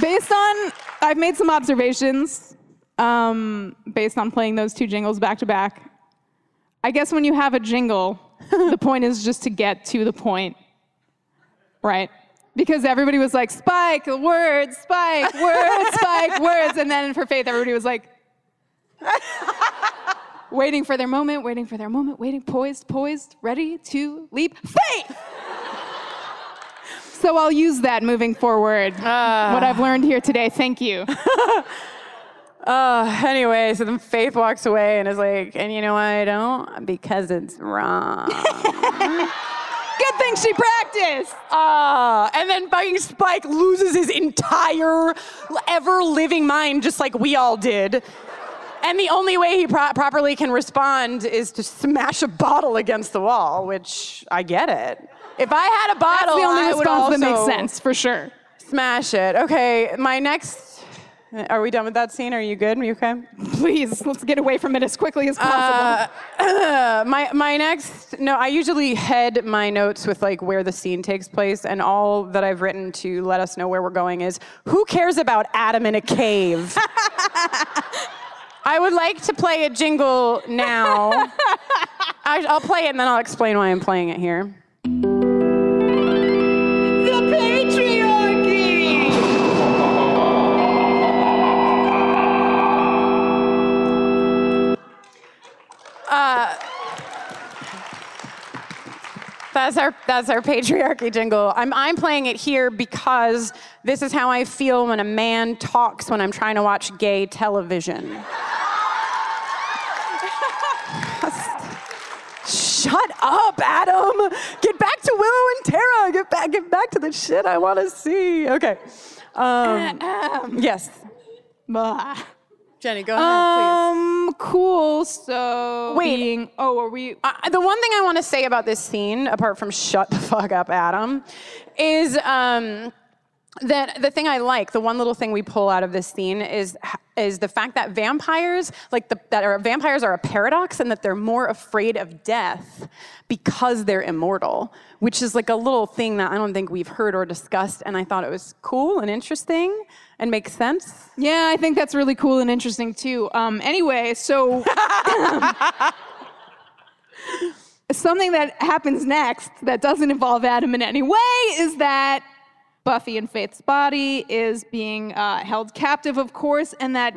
Based on, I've made some observations um, based on playing those two jingles back to back. I guess when you have a jingle, the point is just to get to the point, right? Because everybody was like, Spike, words, Spike, words, Spike, words. And then for Faith, everybody was like, waiting for their moment, waiting for their moment, waiting, poised, poised, ready to leap. Faith! So I'll use that moving forward. what I've learned here today. Thank you. Uh, anyway, so then Faith walks away and is like, and you know why I don't? Because it's wrong. Good thing she practiced. Ah, and then fucking Spike loses his entire ever living mind, just like we all did. And the only way he pro- properly can respond is to smash a bottle against the wall, which I get it. If I had a bottle, That's the only I response that makes sense, for sure. Smash it. Okay, my next. Are we done with that scene? Are you good? Are you okay? Please, let's get away from it as quickly as possible. Uh, my my next no, I usually head my notes with like where the scene takes place, and all that I've written to let us know where we're going is who cares about Adam in a cave. I would like to play a jingle now. I, I'll play it and then I'll explain why I'm playing it here. That's our that's our patriarchy jingle. I'm I'm playing it here because this is how I feel when a man talks when I'm trying to watch gay television. Shut up, Adam. Get back to Willow and Tara. Get back get back to the shit I want to see. Okay. Um, yes. Blah. Jenny, go ahead, please. Um, cool. So Wait. being- oh, are we? I- the one thing I want to say about this scene, apart from shut the fuck up, Adam, is um, that the thing I like, the one little thing we pull out of this scene is is the fact that vampires, like the, that are vampires, are a paradox, and that they're more afraid of death because they're immortal, which is like a little thing that I don't think we've heard or discussed, and I thought it was cool and interesting and makes sense. Yeah, I think that's really cool and interesting too. Um, anyway, so something that happens next that doesn't involve Adam in any way is that Buffy and Faith's body is being uh, held captive, of course, and that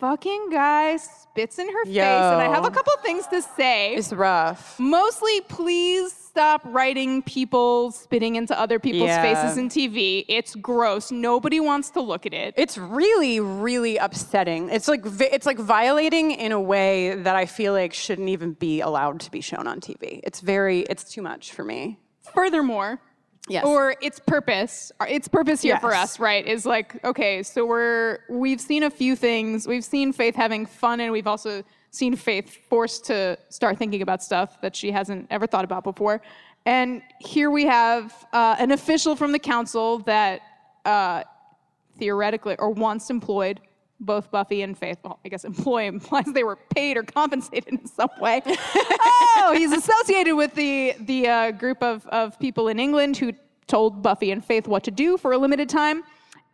fucking guy spits in her face. And I have a couple things to say. It's rough. Mostly, please stop writing people spitting into other people's Yeah. faces in TV. It's gross. Nobody wants to look at it. It's really, really upsetting. It's like it's like violating in a way that I feel like shouldn't even be allowed to be shown on TV. It's very, it's too much for me. Furthermore, Yes. or its purpose, its purpose here for us, right, is like, okay, so we're we've seen a few things. We've seen Faith having fun, and we've also seen Faith forced to start thinking about stuff that she hasn't ever thought about before. And here we have uh, an official from the council that uh, theoretically or once employed both Buffy and Faith. Well, I guess employ implies they were paid or compensated in some way. oh, he's associated with the the uh, group of of people in England who told Buffy and Faith what to do for a limited time.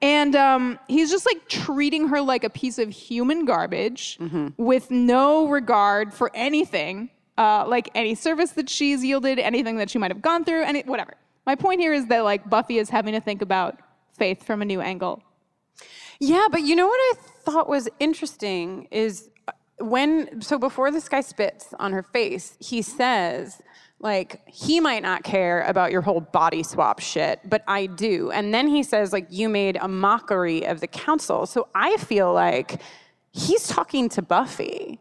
And um, he's just like treating her like a piece of human garbage with no regard for anything, uh, like any service that she's yielded, anything that she might have gone through, any whatever. My point here is that like Buffy is having to think about Faith from a new angle. Yeah, but you know what I thought was interesting is uh, when so before this guy spits on her face, he says like he might not care about your whole body swap shit, but I do. And then he says like you made a mockery of the council. So I feel like he's talking to Buffy.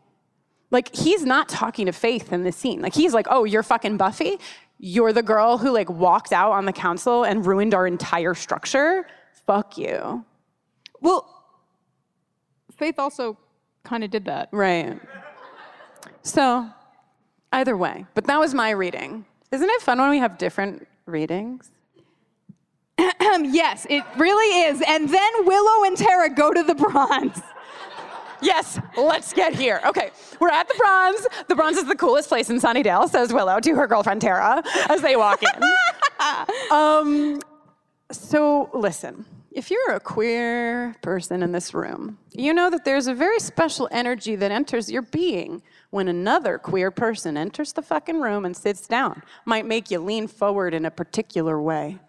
Like he's not talking to Faith in this scene. Like he's like, "Oh, you're fucking Buffy? You're the girl who like walked out on the council and ruined our entire structure? Fuck you." Well, Faith also kind of did that. Right. So, either way, but that was my reading. Isn't it fun when we have different readings? yes, it really is. And then Willow and Tara go to the bronze. Yes, let's get here. Okay, we're at the Bronze. The Bronze is the coolest place in Sunnydale, says Willow to her girlfriend Tara as they walk in. um, so, listen, if you're a queer person in this room, you know that there's a very special energy that enters your being when another queer person enters the fucking room and sits down. Might make you lean forward in a particular way.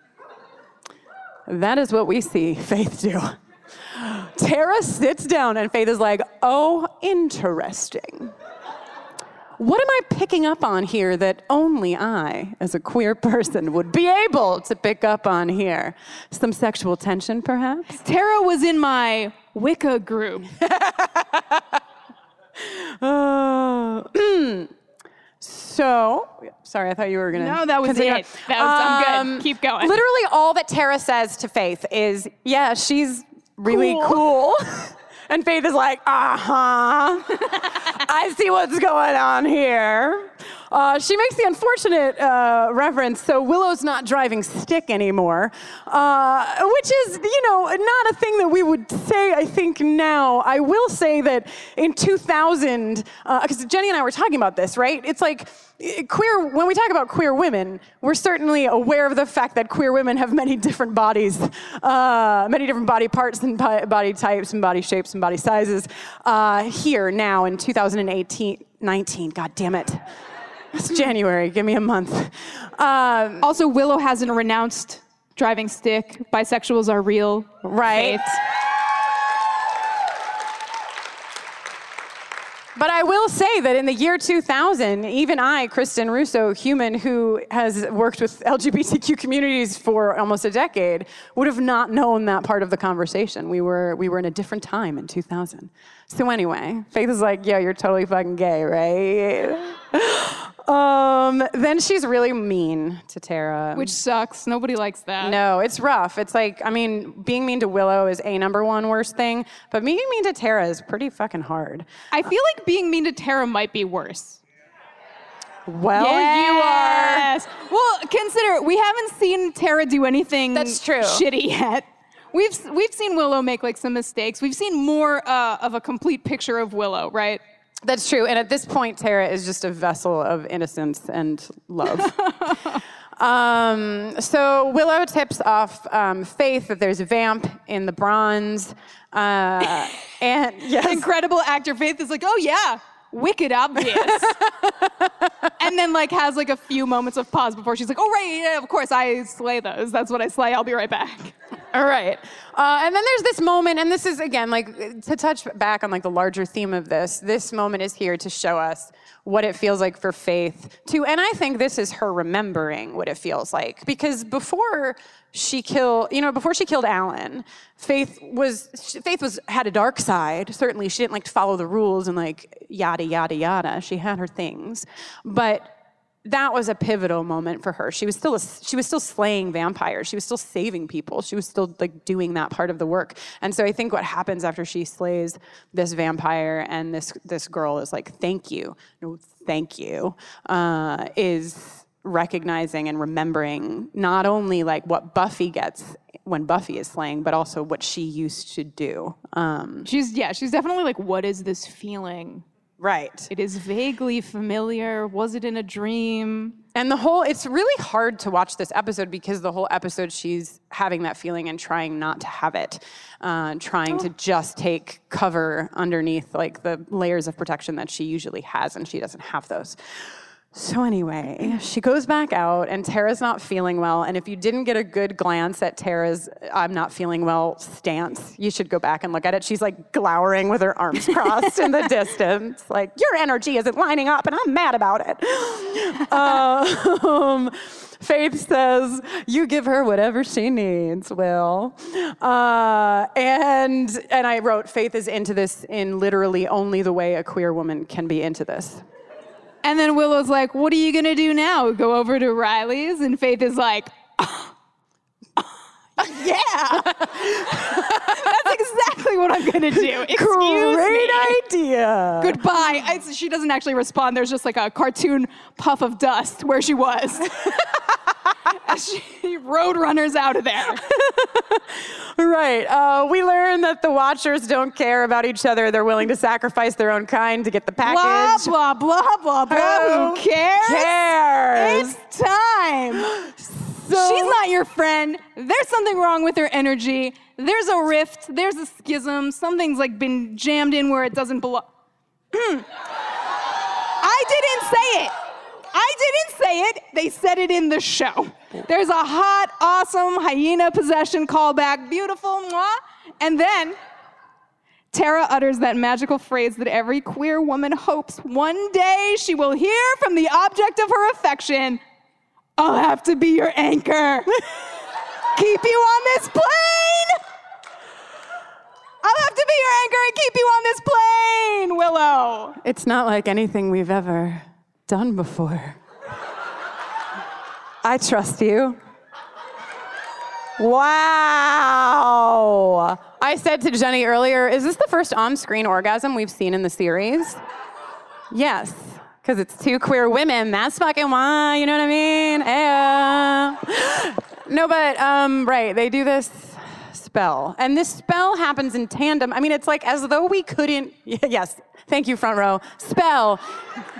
That is what we see Faith do. Tara sits down and Faith is like, oh, interesting. what am I picking up on here that only I, as a queer person, would be able to pick up on here? Some sexual tension, perhaps? Tara was in my Wicca group. Uh, so, sorry, I thought you were gonna. No, that was continue. it. That was- I'm good. Keep going. Literally, all that Tara says to Faith is, "Yeah, she's really cool." and Faith is like, "Uh huh, I see what's going on here." Uh, she makes the unfortunate uh, reference, so Willow's not driving stick anymore, uh, which is, you know, not a thing that we would say, I think, now. I will say that in 2000, because Jenny and I were talking about this, right? It's like, queer when we talk about queer women we're certainly aware of the fact that queer women have many different bodies uh, many different body parts and body types and body shapes and body sizes uh, here now in 2018 19 god damn it it's january give me a month um, also, Willow hasn't renounced driving stick. Bisexuals are real. Right. But I will say that in the year 2000, even I, Kristin Russo, human who has worked with LGBTQ communities for almost a decade, would have not known that part of the conversation. We were we were in a different time in 2000. So anyway, Faith is like, "Yeah, you're totally fucking gay, right?" Um, Um, then she's really mean to Tara. Which sucks. Nobody likes that. No, it's rough. It's like, I mean, being mean to Willow is a number one worst thing, but being mean to Tara is pretty fucking hard. I feel like being mean to Tara might be worse. Well, yes. You are. Well, consider we haven't seen Tara do anything That's true. shitty yet. We've we've seen Willow make like some mistakes. We've seen more uh, of a complete picture of Willow, right? That's true. And at this point, Tara is just a vessel of innocence and love. um, so Willow tips off um, Faith that there's a vamp in the bronze. Uh, and yes. Incredible actor Faith is like, oh yeah, wicked obvious. and then like has like a few moments of pause before she's like, oh right, yeah, of course I slay those. That's what I slay. I'll be right back. All right. Uh, and then there's this moment, and this is again like to touch back on like the larger theme of this. This moment is here to show us what it feels like for Faith to, and I think this is her remembering what it feels like because before she killed, you know, before she killed Alan, Faith was Faith was had a dark side. Certainly, she didn't like to follow the rules and like yada yada yada. She had her things, but that was a pivotal moment for her. She was still a, she was still slaying vampires. She was still saving people. She was still like doing that part of the work. And so I think what happens after she slays this vampire and this this girl is like, "Thank you, no, thank you," uh, is recognizing and remembering not only like what Buffy gets when Buffy is slaying, but also what she used to do. Um, she's yeah, she's definitely like, what is this feeling? Right. It is vaguely familiar. Was it in a dream? And the whole, it's really hard to watch this episode because the whole episode she's having that feeling and trying not to have it, uh, trying to just take cover underneath like the layers of protection that she usually has, and she doesn't have those. So anyway, she goes back out and Tara's not feeling well. And if you didn't get a good glance at Tara's I'm not feeling well stance, you should go back and look at it. She's like glowering with her arms crossed in the distance, like your energy isn't lining up and I'm mad about it. um, Faith says, "You give her whatever she needs, Will." Uh, and and I wrote, "Faith is into this in literally only the way a queer woman can be into this." And then Willow's like, What are you going to do now? Go over to Riley's? And Faith is like, Yeah. That's exactly what I'm going to do. Excuse Great me. idea. Goodbye. I, she doesn't actually respond. There's just like a cartoon puff of dust where she was. As she road runners out of there. Right. Uh, we learn that the Watchers don't care about each other. They're willing to sacrifice their own kind to get the package. blah, blah, blah, blah. Blah. Who cares? cares? It's time. She's not your friend. There's something wrong with her energy. There's a rift. There's a schism. Something's like been jammed in where it doesn't belong. I didn't say it. I didn't say it. They said it in the show. There's a hot, awesome hyena possession callback. Beautiful, mwah. And then Tara utters that magical phrase that every queer woman hopes one day she will hear from the object of her affection I'll have to be your anchor. keep you on this plane. I'll have to be your anchor and keep you on this plane, Willow. It's not like anything we've ever done before. I trust you. Wow. I said to Jenny earlier, is this the first on screen orgasm we've seen in the series? Yes, because it's two queer women. That's fucking why, you know what I mean? Yeah. No, but, um, right, they do this spell. And this spell happens in tandem. I mean, it's like as though we couldn't. Yes, thank you, front row. Spell.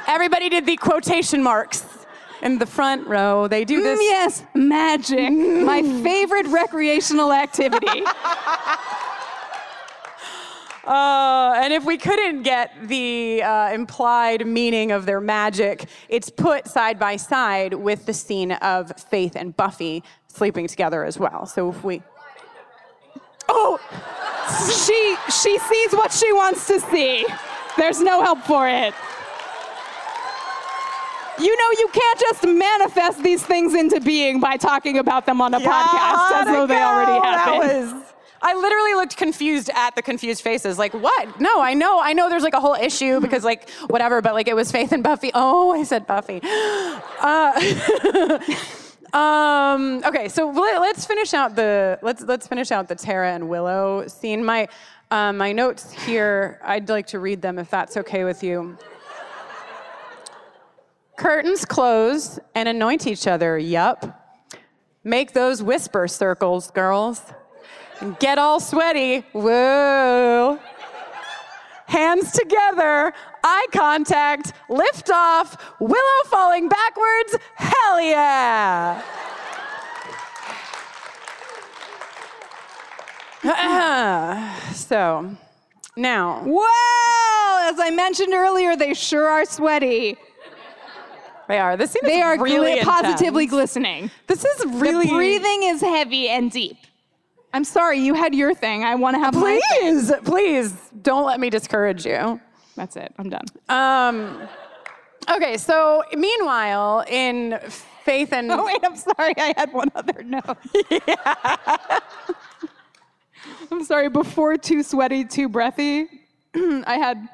Everybody did the quotation marks in the front row. They do this. Mm, yes, magic. My favorite recreational activity. Uh, and if we couldn't get the uh, implied meaning of their magic, it's put side by side with the scene of Faith and Buffy sleeping together as well. So if we. Oh, she she sees what she wants to see. There's no help for it. You know, you can't just manifest these things into being by talking about them on a podcast as though they already happened. I literally looked confused at the confused faces. Like, what? No, I know, I know there's like a whole issue because, like, whatever, but like it was Faith and Buffy. Oh, I said Buffy. Uh, um, okay, so let, let's finish out the let's let's finish out the Tara and Willow scene. My uh, my notes here, I'd like to read them if that's okay with you. Curtains close and anoint each other. Yup. Make those whisper circles, girls. And get all sweaty. woo. Hands together, eye contact, lift off, Willow falling backwards. Hell yeah. so, now. Well, as I mentioned earlier, they sure are sweaty. They are. This scene They is are really gli- positively glistening. This is really The breathing is heavy and deep. I'm sorry, you had your thing. I want to have my thing. Please, please don't let me discourage you. That's it. I'm done. Um, okay, so meanwhile, in Faith and Oh wait, I'm sorry. I had one other note. I'm sorry. Before too sweaty, too breathy, I had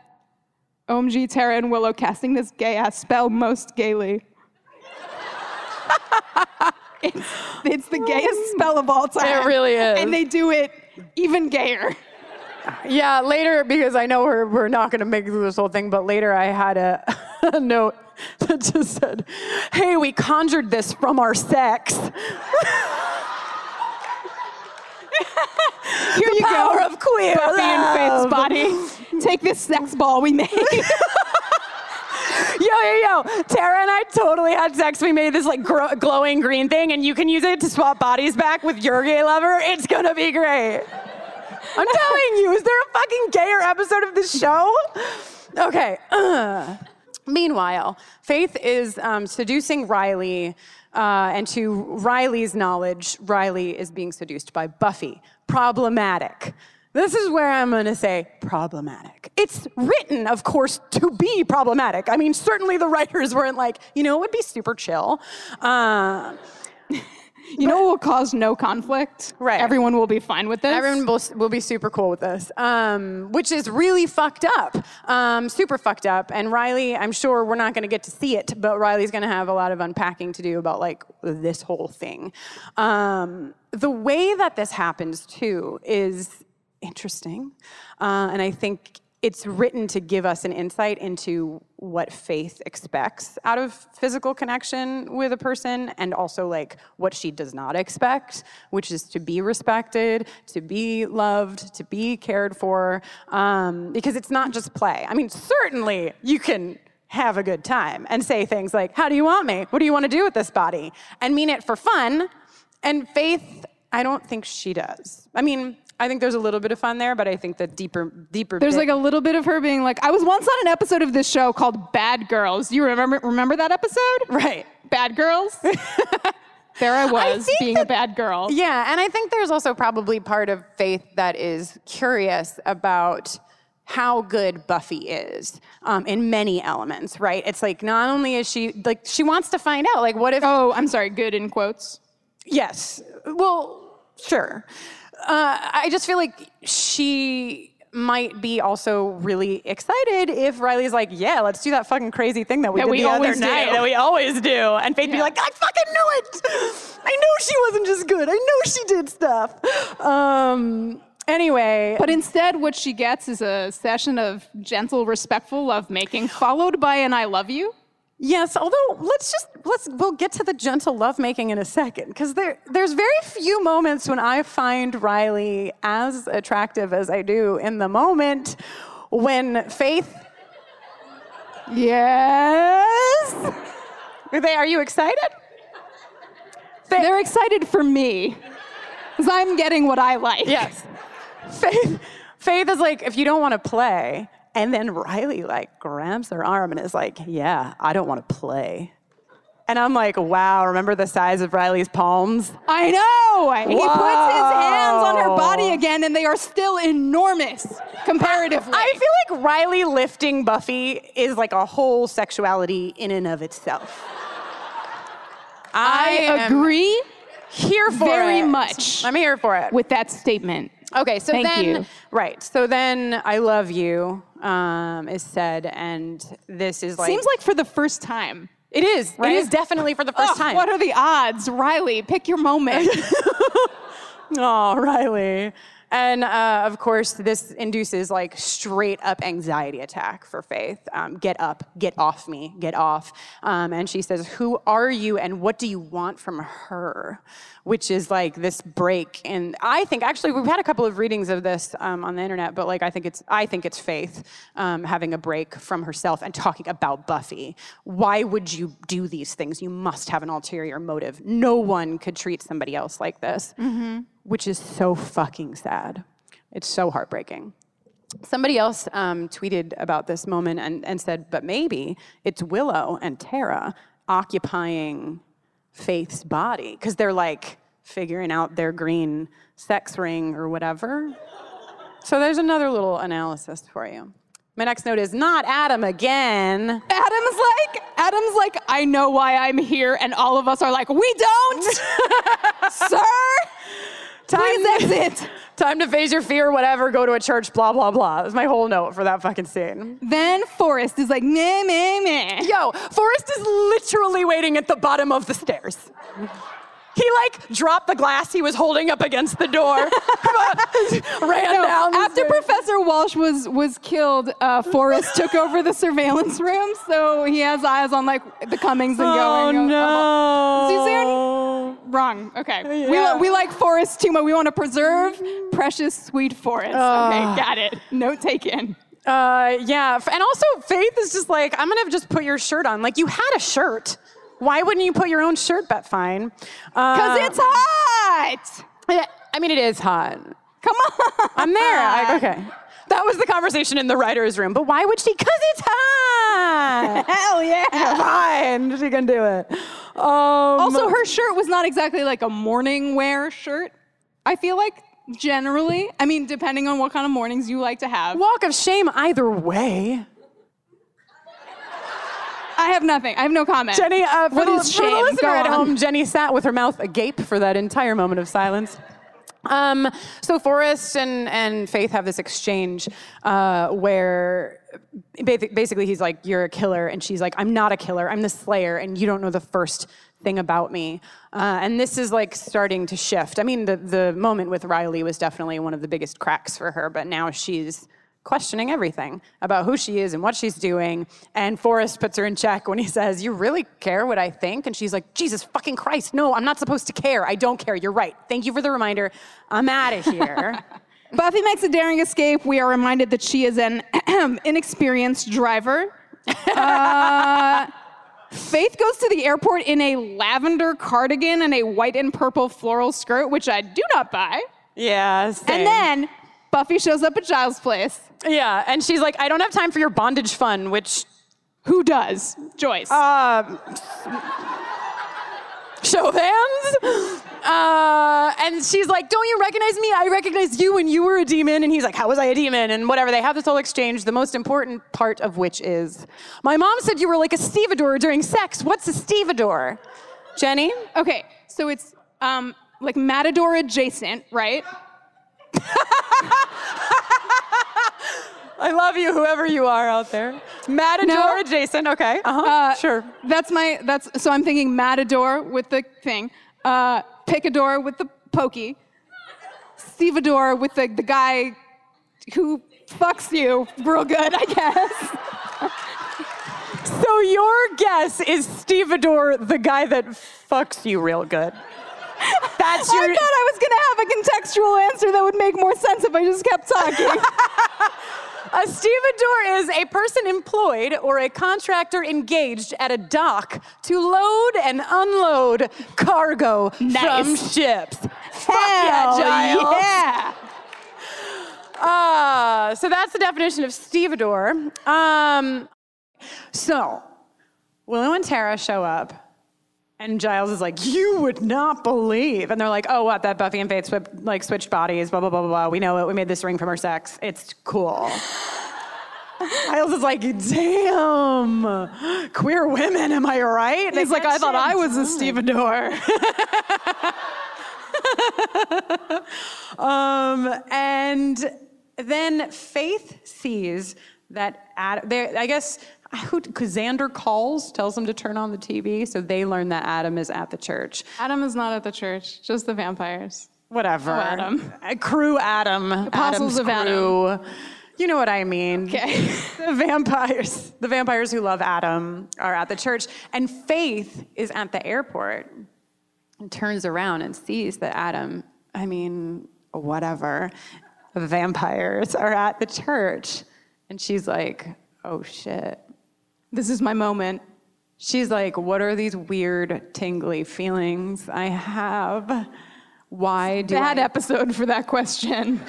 OMG, Tara, and Willow casting this gay ass spell most gaily. it's, it's the gayest spell of all time. It really is. And they do it even gayer. Yeah, later, because I know we're, we're not going to make through this whole thing, but later I had a, a note that just said, hey, we conjured this from our sex. Here The you power go. of queer Buffy and love. Faith's body. Take this sex ball we made. Yo, yo, yo. Tara and I totally had sex. We made this like gro- glowing green thing, and you can use it to swap bodies back with your gay lover. It's gonna be great. I'm telling you, is there a fucking gayer episode of this show? Okay. Meanwhile, Faith is um, seducing Riley, uh, and to Riley's knowledge, Riley is being seduced by Buffy. Problematic. This is where I'm gonna say problematic. It's written, of course, to be problematic. I mean, certainly the writers weren't like, you know, it would be super chill. Uh, you know what will cause no conflict? Right. Everyone will be fine with this. Everyone will, will be super cool with this, um, which is really fucked up, um, super fucked up. And Riley, I'm sure we're not going to get to see it, but Riley's going to have a lot of unpacking to do about like this whole thing. Um, the way that this happens too is interesting, uh, and I think it's written to give us an insight into what faith expects out of physical connection with a person and also like what she does not expect which is to be respected to be loved to be cared for um, because it's not just play. I mean certainly you can have a good time and say things like how do you want me? What do you want to do with this body? and mean it for fun. And faith i don't think she does. I mean I think there's a little bit of fun there, but I think the deeper, deeper. There's bit- like a little bit of her being like, I was once on an episode of this show called Bad Girls. Do you remember remember that episode? Right. Bad Girls? there I was think being a bad girl. Yeah, and I think there's also probably part of faith that is curious about how good Buffy is um, in many elements, right? It's like not only is she like she wants to find out like what if Oh, I'm sorry, good in quotes. Yes. Well, sure. Uh, I just feel like she might be also really excited if Riley's like, yeah, let's do that fucking crazy thing that we That did we the other always night do." that we always do. And Faith be like, I fucking knew it. I knew she wasn't just good. I knew she did stuff. Um, anyway. But instead, what she gets is a session of gentle, respectful lovemaking, followed by an I love you. Yes, although let's just let's we'll get to the gentle lovemaking in a second because there there's very few moments when I find Riley as attractive as I do in the moment when Faith. Yes. Are they? Are you excited? They're excited for me. Because I'm getting what I like. Yes. Faith. Faith is like, if you don't want to play, and then Riley like grabs her arm and is like, "Yeah, I don't want to play." And I'm like, "Wow, remember the size of Riley's palms?" I know. He puts his hands on her body again, and they are still enormous comparatively. I feel like Riley lifting Buffy is like a whole sexuality in and of itself. I am agree here for very it. much I'm here for it. with that statement. Okay, so Thank then, you. right, so then I love you um, is said, and this is like Seems like for the first time. it is. right? It is definitely for the first Ugh, time. What are the odds? Riley, pick your moment. Oh, Riley. And uh, of course, this induces like straight up anxiety attack for Faith. Um, get up, get off me, get off. Um, and she says, Who are you and what do you want from her? Which is like this break. And I think actually we've had a couple of readings of this um, on the internet, but like I think it's I think it's Faith um, having a break from herself and talking about Buffy. Why would you do these things? You must have an ulterior motive. No one could treat somebody else like this which is so fucking sad. It's so heartbreaking. Somebody else um, tweeted about this moment and, and said, but maybe it's Willow and Tara occupying Faith's body because they're like figuring out their green sex ring or whatever. So there's another little analysis for you. My next note is not Adam again. Adam's like, Adam's like, I know why I'm here, and all of us are like, we don't, sir. Please exit. Time to face your fear, whatever, go to a church, blah, blah, blah. That's my whole note for that fucking scene. Then Forrest is like, meh, meh, meh. Yo, Forrest is literally waiting at the bottom of the stairs. He like dropped the glass he was holding up against the door, ran No, down. after. Professor Walsh was was killed, uh, Forrest took over the surveillance room, so he has eyes on like the comings and goings. Oh going. no! Suzanne? Wrong. Okay. We, Yeah. li- we like Forrest too much. We want to preserve precious, sweet Forrest. Okay, got it. Note taken. Uh, yeah, and also Faith is just like, I'm gonna just put your shirt on. Like you had a shirt. Why wouldn't you put your own shirt, Bet Fine? Because Uh, it's hot. I mean, it is hot. Come on. I'm there. I, okay. That was the conversation in the writer's room. But why would she? Because it's hot. Hell yeah. Fine. She can do it. Um, Also, her shirt was not exactly like a morning wear shirt. I feel like generally, I mean, depending on what kind of mornings you like to have. walk of shame either way. I have nothing. I have no comment. Jenny, uh, for, What the, is for the listener at home, Jenny sat with her mouth agape for that entire moment of silence. Um, so Forrest and, and Faith have this exchange uh, where basically he's like, "You're a killer," and she's like, "I'm not a killer. I'm the Slayer, and you don't know the first thing about me." Uh, and this is like starting to shift. I mean, the the moment with Riley was definitely one of the biggest cracks for her, but now she's questioning everything about who she is and what she's doing. And Forrest puts her in check when he says, You really care what I think? And she's like, Jesus fucking Christ, no, I'm not supposed to care. I don't care. You're right. Thank you for the reminder. I'm out of here. Buffy makes a daring escape. We are reminded that she is an inexperienced driver. Uh, Faith goes to the airport in a lavender cardigan and a white and purple floral skirt, which I do not buy. yeah. same. And then Buffy shows up at Giles' place. yeah. And she's like, I don't have time for your bondage fun, which, Who does? Joyce. um, show of hands. Uh, and she's like, Don't you recognize me? I recognize you when you were a demon. And he's like, How was I a demon? And whatever. They have this whole exchange, the most important part of which is My mom said you were like a stevedore during sex. What's a stevedore? Jenny? Okay, so it's um, like Matador adjacent, right? I love you, whoever you are out there. Matador No. adjacent. Okay. Uh-huh. Uh, sure. That's my. That's so I'm thinking Matador with the thing, uh, Picador with the pokey, Stevedore with the the guy who fucks you real good, I guess. So your guess is stevedore, the guy that fucks you real good. That's your. I thought I was gonna have a contextual answer that would make more sense if I just kept talking. A stevedore is a person employed or a contractor engaged at a dock to load and unload cargo from Nice. ships. Fuck Hell yeah, Giles. yeah. Uh, so that's the definition of stevedore. Um, so Willow and Tara show up, and Giles is like, "You would not believe," and they're like, "Oh, what? That Buffy and Faith like switched bodies? Blah blah blah blah blah. We know it. We made this ring from her sex. It's cool." Giles is like, "Damn, queer women, am I right?" And He's like, I thought I was a stevedore. um, and then Faith sees that Adam, I guess, who, Xander calls, tells them to turn on the TV, so they learn that Adam is at the church. Adam is not at the church, just the vampires. Whatever. Oh, Adam. Uh, Crew Adam. Apostles Adam's of Adam. You know what I mean. Okay. the vampires, the vampires who love Adam are at the church, and Faith is at the airport and turns around and sees that Adam, I mean, whatever, the vampires are at the church. And she's like, oh shit. This is my moment. She's like, what are these weird, tingly feelings I have? Why do Bad I episode for that question.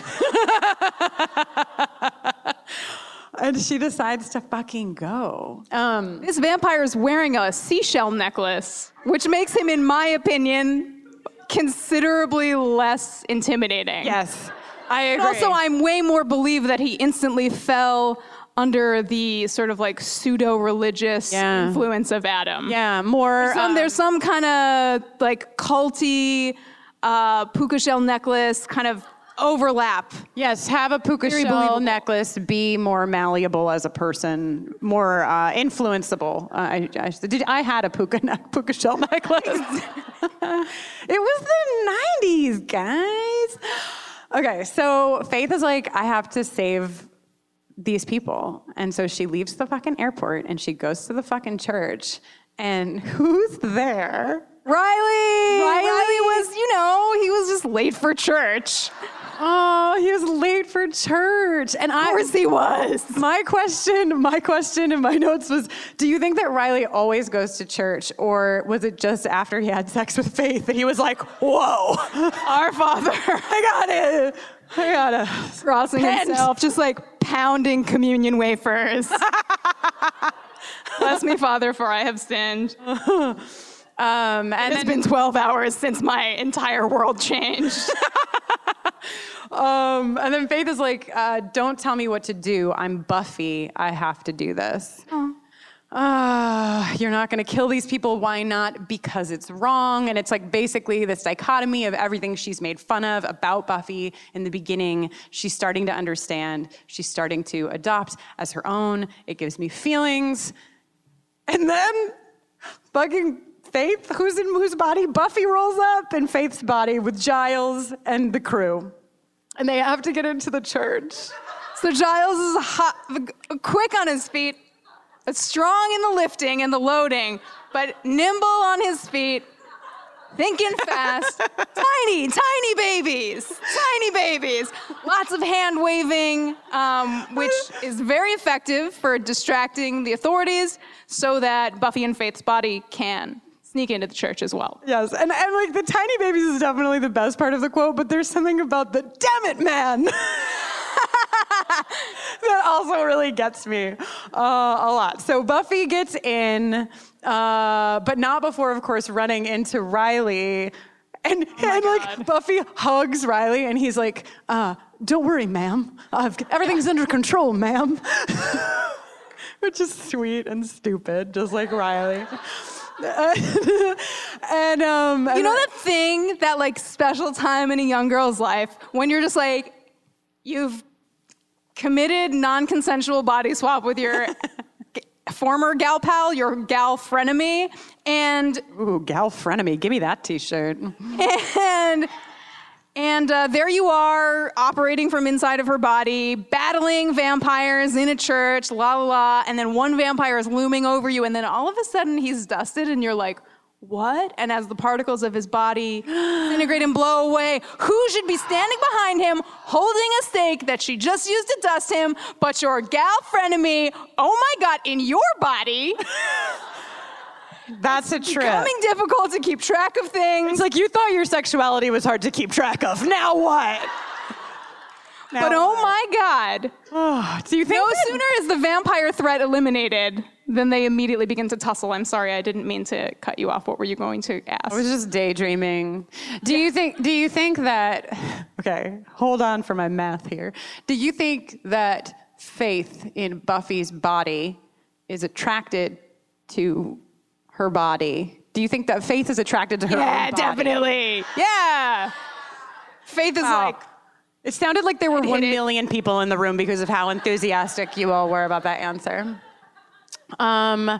and she decides to fucking go. Um, This vampire is wearing a seashell necklace, which makes him, in my opinion, considerably less intimidating. yes, I But agree. also, I'm way more believe that he instantly fell under the sort of like pseudo religious Yeah. influence of Adam. yeah, more. Some, uh, there's some kind of like culty uh, puka shell necklace kind of overlap. Yes, have a puka Very shell believable. necklace. Be more malleable as a person, more uh, influenceable. Uh, I, I, did, I had a puka, ne- puka shell necklace. it was the '90s, guys. Okay, so Faith is like, I have to save these people, and so she leaves the fucking airport and she goes to the fucking church. And who's there? Riley! Riley! Riley was, you know, he was just late for church. Oh, he was late for church. And I Of course he was. My question, my question in my notes was, do you think that Riley always goes to church or was it just after he had sex with Faith that he was like, "Whoa, Our Father. I got it. I got it." Crossing Repent. himself, just like pounding communion wafers. Bless me, Father, for I have sinned. Um, and It's been 12 hours since my entire world changed. um, and then Faith is like, uh, "Don't tell me what to do. I'm Buffy. I have to do this." Ah, you're not to kill these people. Why not? Because it's wrong. And it's like basically this dichotomy of everything she's made fun of about Buffy in the beginning. She's starting to understand. She's starting to adopt as her own. It gives me feelings. And then fucking Faith, who's in whose body? Buffy rolls up in Faith's body with Giles and the crew. And they have to get into the church. So Giles is hot, quick on his feet, strong in the lifting and the loading, but nimble on his feet, thinking fast. tiny, tiny babies, tiny babies. Lots of hand waving, um, which is very effective for distracting the authorities so that Buffy and Faith's body can sneak into the church as well. Yes, and, and like the tiny babies is definitely the best part of the quote, but there's something about the damn it, man. that also really gets me uh, a lot. So Buffy gets in, uh, but not before, of course, running into Riley. And, and like Buffy hugs Riley and he's like, uh, don't worry, ma'am. I've, everything's under control, ma'am. Which is sweet and stupid, just like Riley. and um, You know that thing, that like special time in a young girl's life when you're just like, you've committed non-consensual body swap with your former gal pal, your gal frenemy, and Ooh, gal frenemy, give me that t-shirt. and and uh, there you are operating from inside of her body battling vampires in a church la la la and then one vampire is looming over you and then all of a sudden he's dusted and you're like what and as the particles of his body disintegrate and blow away who should be standing behind him holding a stake that she just used to dust him but your gal frenemy oh my god in your body That's a trip. becoming difficult to keep track of things It's like you thought your sexuality was hard to keep track of. Now what? But oh my god ah, Oh, do you think no that- sooner is the vampire threat eliminated than they immediately begin to tussle. I'm sorry, I didn't mean to cut you off. What were you going to ask? I was just daydreaming. Do you think do you think that Okay, hold on for my math here. Do you think that Faith in Buffy's body is attracted to her body? Do you think that Faith is attracted to her yeah, definitely. Yeah. Faith is Wow. like, It sounded like there were one it. million people in the room because of how enthusiastic you all were about that answer. Um,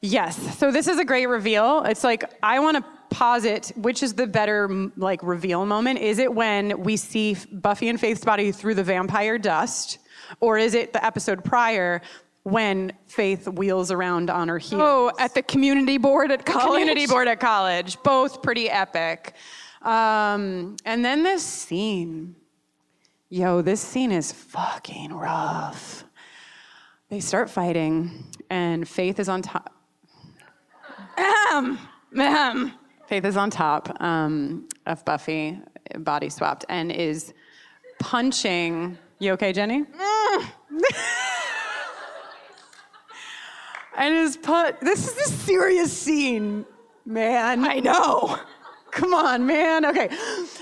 yes. So this is a great reveal. It's like I want to posit which is the better like reveal moment. Is it when we see Buffy and Faith's body through the vampire dust, or is it the episode prior? When Faith wheels around on her heels. oh, at the community board at college. Community board at college. Both pretty epic. Um, and then this scene. Yo, this scene is fucking rough. They start fighting, and Faith is on top. Ahem. Ahem. Faith is on top um, of Buffy, body swapped, and is punching. You okay, Jenny? and is put. This is a serious scene, man. I know. Come on, man. Okay.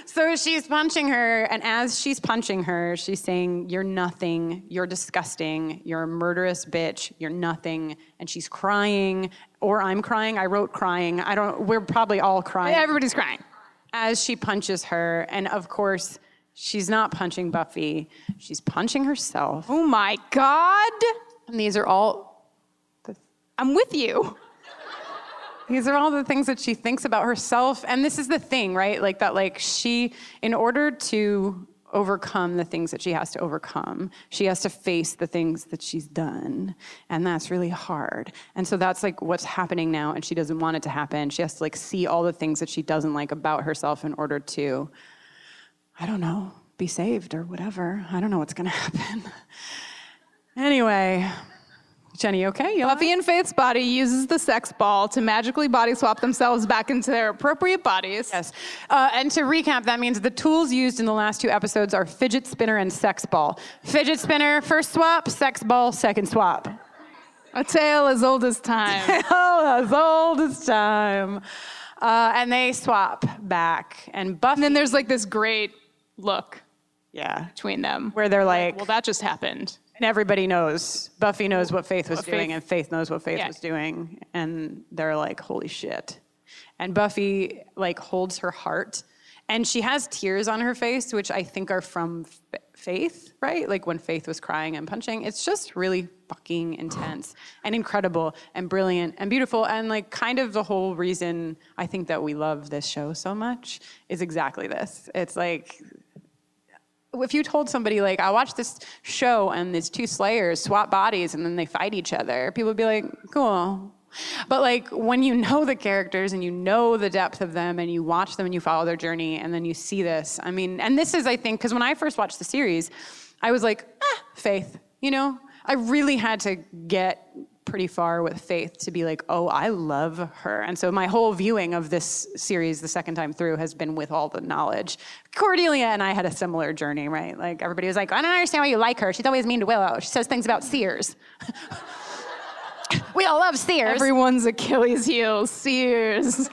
So she's punching her, and as she's punching her, she's saying, You're nothing. You're disgusting. You're a murderous bitch. You're nothing. And she's crying, or I'm crying. I wrote crying. I don't, we're probably all crying. Everybody's crying. As she punches her, and of course, she's not punching Buffy, she's punching herself. Oh my God. And these are all I'm with you. These are all the things that she thinks about herself. And this is the thing, right? Like that, like she, in order to overcome the things that she has to overcome, she has to face the things that she's done. And that's really hard. And so that's like what's happening now. And she doesn't want it to happen. She has to like see all the things that she doesn't like about herself in order to, I don't know, be saved or whatever. I don't know what's going to happen. anyway. Jenny, okay? Buffy and Faith's body uses the sex ball to magically body swap themselves back into their appropriate bodies. Yes. Uh, and to recap, that means the tools used in the last two episodes are fidget spinner and sex ball. Fidget spinner, first swap, sex ball, second swap. A tale as old as time. oh, as old as time. Uh, and they swap back. And Buffy. and then there's like this great look yeah, between them. where they're like, Well, that just happened. And everybody knows. Buffy knows what Faith was What doing, Faith- and Faith knows what Faith Yeah. was doing. And they're like, holy shit. And Buffy like holds her heart, and she has tears on her face, which I think are from F- Faith, right? Like when Faith was crying and punching. It's just really fucking intense and incredible and brilliant and beautiful. And like kind of the whole reason I think that we love this show so much is exactly this. It's like if you told somebody like I watched this show and these two slayers swap bodies and then they fight each other, people would be like, cool. But like when you know the characters and you know the depth of them and you watch them and you follow their journey and then you see this, I mean, and this is I think because when I first watched the series, I was like, ah, Faith, you know, I really had to get pretty far with Faith to be like, oh, I love her. And so my whole viewing of this series the second time through has been with all the knowledge. Cordelia and I had a similar journey, right? Like everybody was like, I don't understand why you like her. She's always mean to Willow. She says things about Sears. we all love Sears. Everyone's Achilles heel, Sears.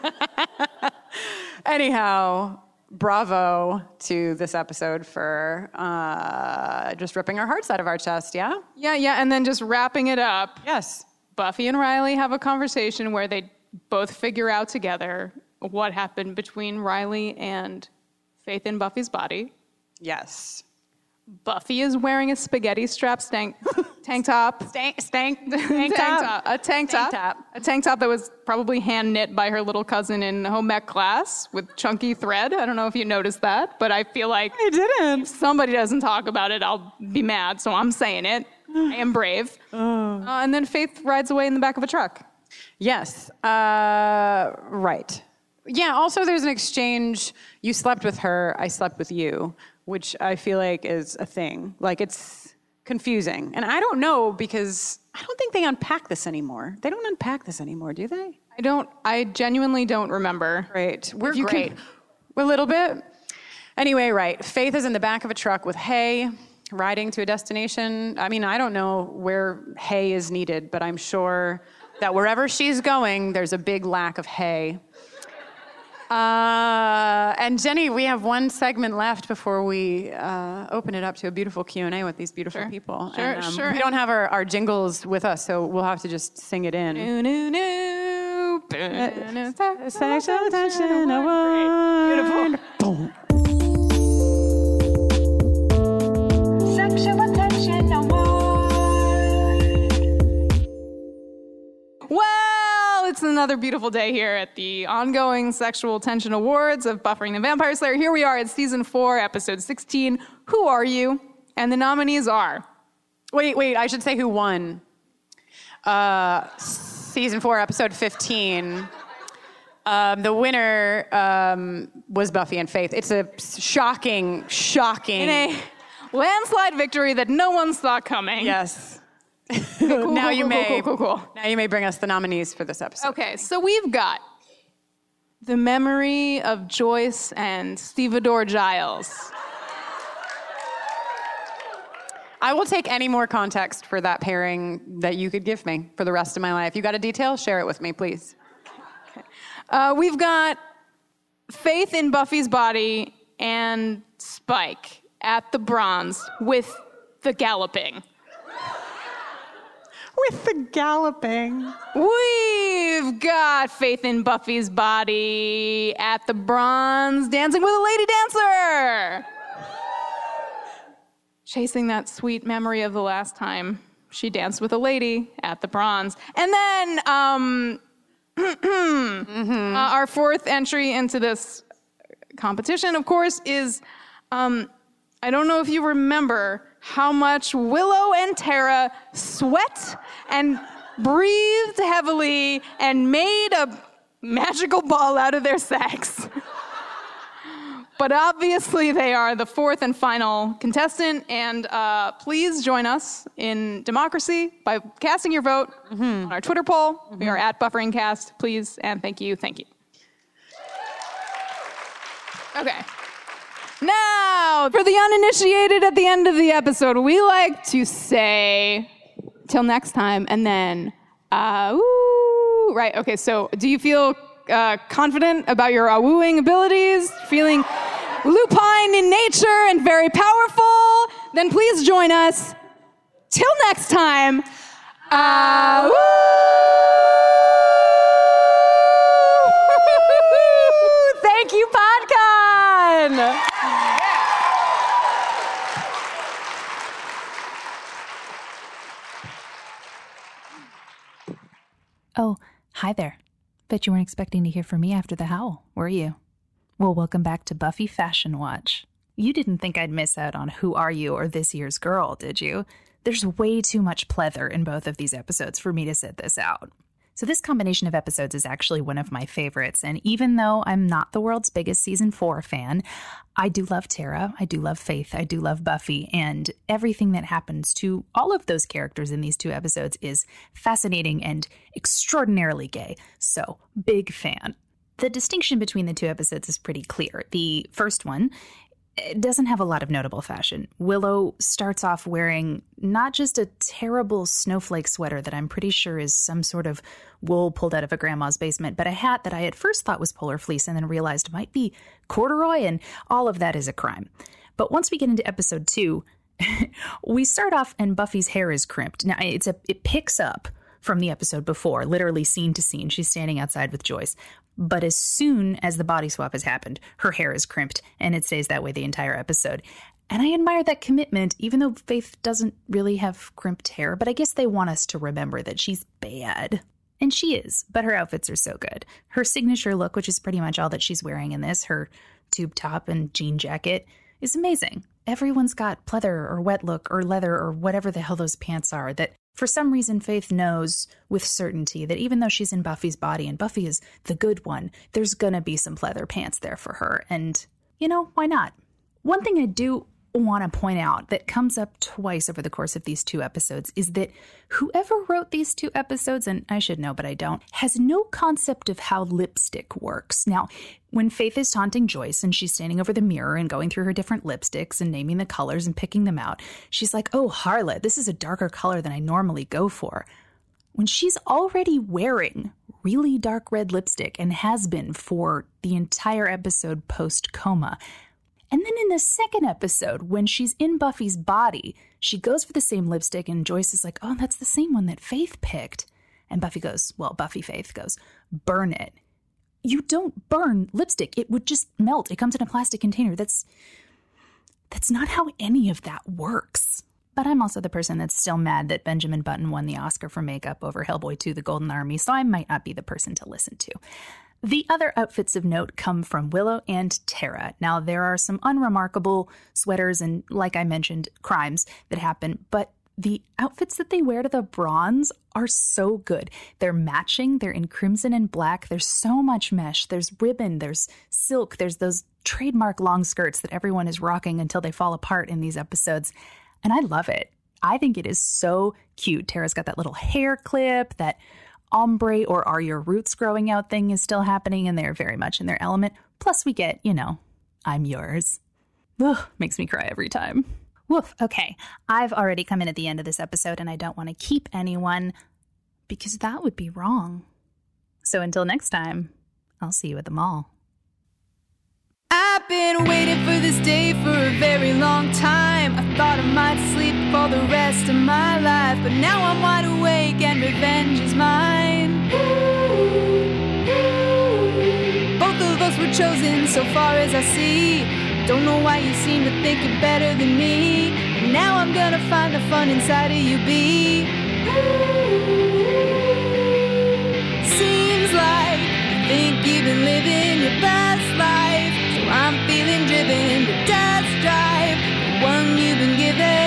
Anyhow, bravo to this episode for uh, just ripping our hearts out of our chest, yeah? Yeah, yeah, and then just wrapping it up. Yes. Buffy and Riley have a conversation where they both figure out together what happened between Riley and Faith in Buffy's body. Yes. Buffy is wearing a spaghetti strap stank, tank top. Stank, stank, tank top. A tank top. top. A tank top that was probably hand knit by her little cousin in home ec class with chunky thread. I don't know if you noticed that, but I feel like I didn't. If somebody doesn't talk about it, I'll be mad. So I'm saying it. I am brave. Uh, and then Faith rides away in the back of a truck. Yes. Uh, right. Yeah, also there's an exchange. You slept with her, I slept with you, which I feel like is a thing. Like it's confusing. And I don't know because I don't think they unpack this anymore. They don't unpack this anymore, do they? I don't, I genuinely don't remember. Right. We're great. can- a little bit. Anyway, right. Faith is in the back of a truck with hay, riding to a destination. I mean, I don't know where hay is needed, but I'm sure that wherever she's going, there's a big lack of hay. Uh, and Jenny, we have one segment left before we uh, open it up to a beautiful Q and A with these beautiful Sure. people. Sure, And, um, sure. We don't have our, our jingles with us, so we'll have to just sing it in. No, no, no. Sexual tension award. Beautiful. another beautiful day here at the ongoing Sexual Tension Awards of Buffering the Vampire Slayer. Here we are at season four, episode 16. Who are you? And the nominees are. Wait, wait, I should say who won. Uh, season four, episode 15. Um, the winner um, was Buffy and Faith. It's a shocking, shocking. In a landslide victory that no one saw coming. yes. Cool, now cool, you cool, may. Now you may bring us the nominees for this episode. Okay, so we've got the memory of Joyce and Stevedore Giles. I will take any more context for that pairing that you could give me for the rest of my life. You got a detail? Share it with me, please. Uh, we've got Faith in Buffy's body and Spike at the bronze with the galloping. With the galloping. We've got Faith in Buffy's body at the bronze dancing with a lady dancer. Chasing that sweet memory of the last time she danced with a lady at the bronze. And then um, uh, our fourth entry into this competition, of course, is um, I don't know if you remember how much Willow and Tara sweat and breathed heavily and made a magical ball out of their sacks. but obviously, they are the fourth and final contestant. And uh, please join us in democracy by casting your vote on our Twitter poll. We are at BufferingCast. Please and thank you. Thank you. Okay. Now, for the uninitiated at the end of the episode, we like to say, till next time, and then, uh, right, okay, so do you feel uh, confident about your wooing abilities? Feeling lupine in nature and very powerful? Then please join us. Till next time, uh! Thank you, PodCon! Oh, hi there. Bet you weren't expecting to hear from me after the howl, were you? Well, welcome back to Buffy Fashion Watch. You didn't think I'd miss out on Who Are You or This Year's Girl, did you? There's way too much pleather in both of these episodes for me to sit this out. So, this combination of episodes is actually one of my favorites. And even though I'm not the world's biggest season four fan, I do love Tara, I do love Faith, I do love Buffy, and everything that happens to all of those characters in these two episodes is fascinating and extraordinarily gay. So, big fan. The distinction between the two episodes is pretty clear. The first one it doesn't have a lot of notable fashion. Willow starts off wearing not just a terrible snowflake sweater that I'm pretty sure is some sort of wool pulled out of a grandma's basement, but a hat that I at first thought was polar fleece and then realized might be corduroy, and all of that is a crime. But once we get into episode two, we start off and Buffy's hair is crimped. Now it's a it picks up from the episode before, literally scene to scene. She's standing outside with Joyce. But as soon as the body swap has happened, her hair is crimped, and it stays that way the entire episode. And I admire that commitment, even though Faith doesn't really have crimped hair, but I guess they want us to remember that she's bad. And she is, but her outfits are so good. Her signature look, which is pretty much all that she's wearing in this, her tube top and jean jacket, is amazing. Everyone's got pleather or wet look or leather or whatever the hell those pants are that for some reason, Faith knows with certainty that even though she's in Buffy's body and Buffy is the good one, there's gonna be some pleather pants there for her. And, you know, why not? One thing I do want to point out that comes up twice over the course of these two episodes is that whoever wrote these two episodes, and I should know, but I don't, has no concept of how lipstick works. Now, when Faith is taunting Joyce and she's standing over the mirror and going through her different lipsticks and naming the colors and picking them out, she's like, Oh, Harlot, this is a darker color than I normally go for. When she's already wearing really dark red lipstick and has been for the entire episode post coma, and then in the second episode, when she's in Buffy's body, she goes for the same lipstick, and Joyce is like, Oh, that's the same one that Faith picked. And Buffy goes, Well, Buffy Faith goes, Burn it. You don't burn lipstick. It would just melt. It comes in a plastic container. That's that's not how any of that works. But I'm also the person that's still mad that Benjamin Button won the Oscar for makeup over Hellboy 2 The Golden Army, so I might not be the person to listen to. The other outfits of note come from Willow and Tara. Now, there are some unremarkable sweaters and, like I mentioned, crimes that happen, but the outfits that they wear to the bronze are so good. They're matching, they're in crimson and black. There's so much mesh. There's ribbon, there's silk, there's those trademark long skirts that everyone is rocking until they fall apart in these episodes. And I love it. I think it is so cute. Tara's got that little hair clip, that ombre or are your roots growing out thing is still happening, and they're very much in their element. Plus, we get, you know, I'm yours. Ugh, makes me cry every time. Woof. Okay. I've already come in at the end of this episode and I don't want to keep anyone because that would be wrong. So until next time, I'll see you at the mall. Been waiting for this day for a very long time. I thought I might sleep for the rest of my life, but now I'm wide awake and revenge is mine. Both of us were chosen so far as I see. Don't know why you seem to think you're better than me. But now I'm gonna find the fun inside of you, be. Seems like you think you've been living your best life. I'm feeling driven to test drive the one you've been given.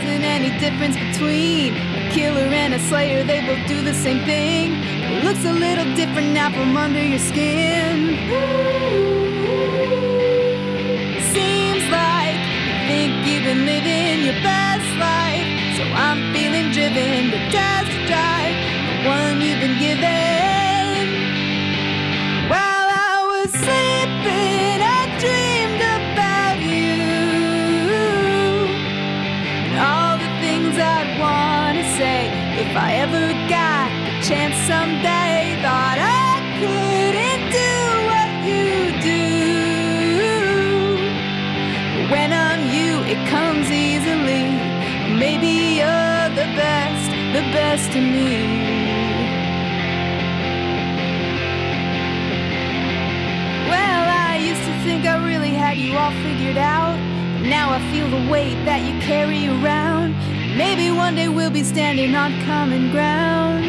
Wasn't any difference between a killer and a slayer. They both do the same thing. It looks a little different now from under your skin. Seems me. Well, I used to think I really had you all figured out. But now I feel the weight that you carry around. Maybe one day we'll be standing on common ground.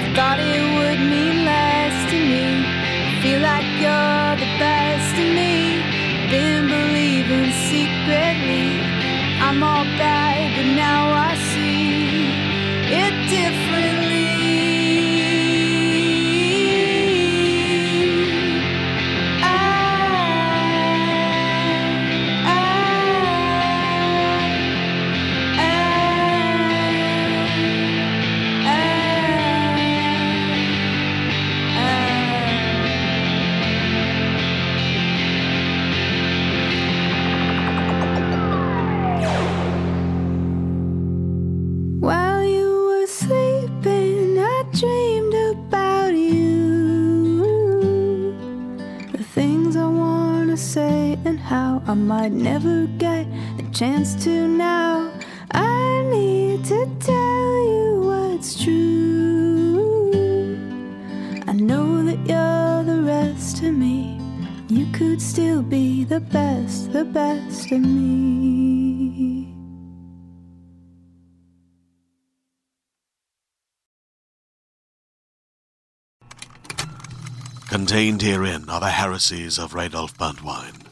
I thought it would mean less to me. I Feel like you're the best of me. Been believing secretly. I'm all bad, but now I see it differently. Might never get the chance to now. I need to tell you what's true. I know that you're the rest of me. You could still be the best, the best of me. Contained herein are the heresies of Radolf Burntwine,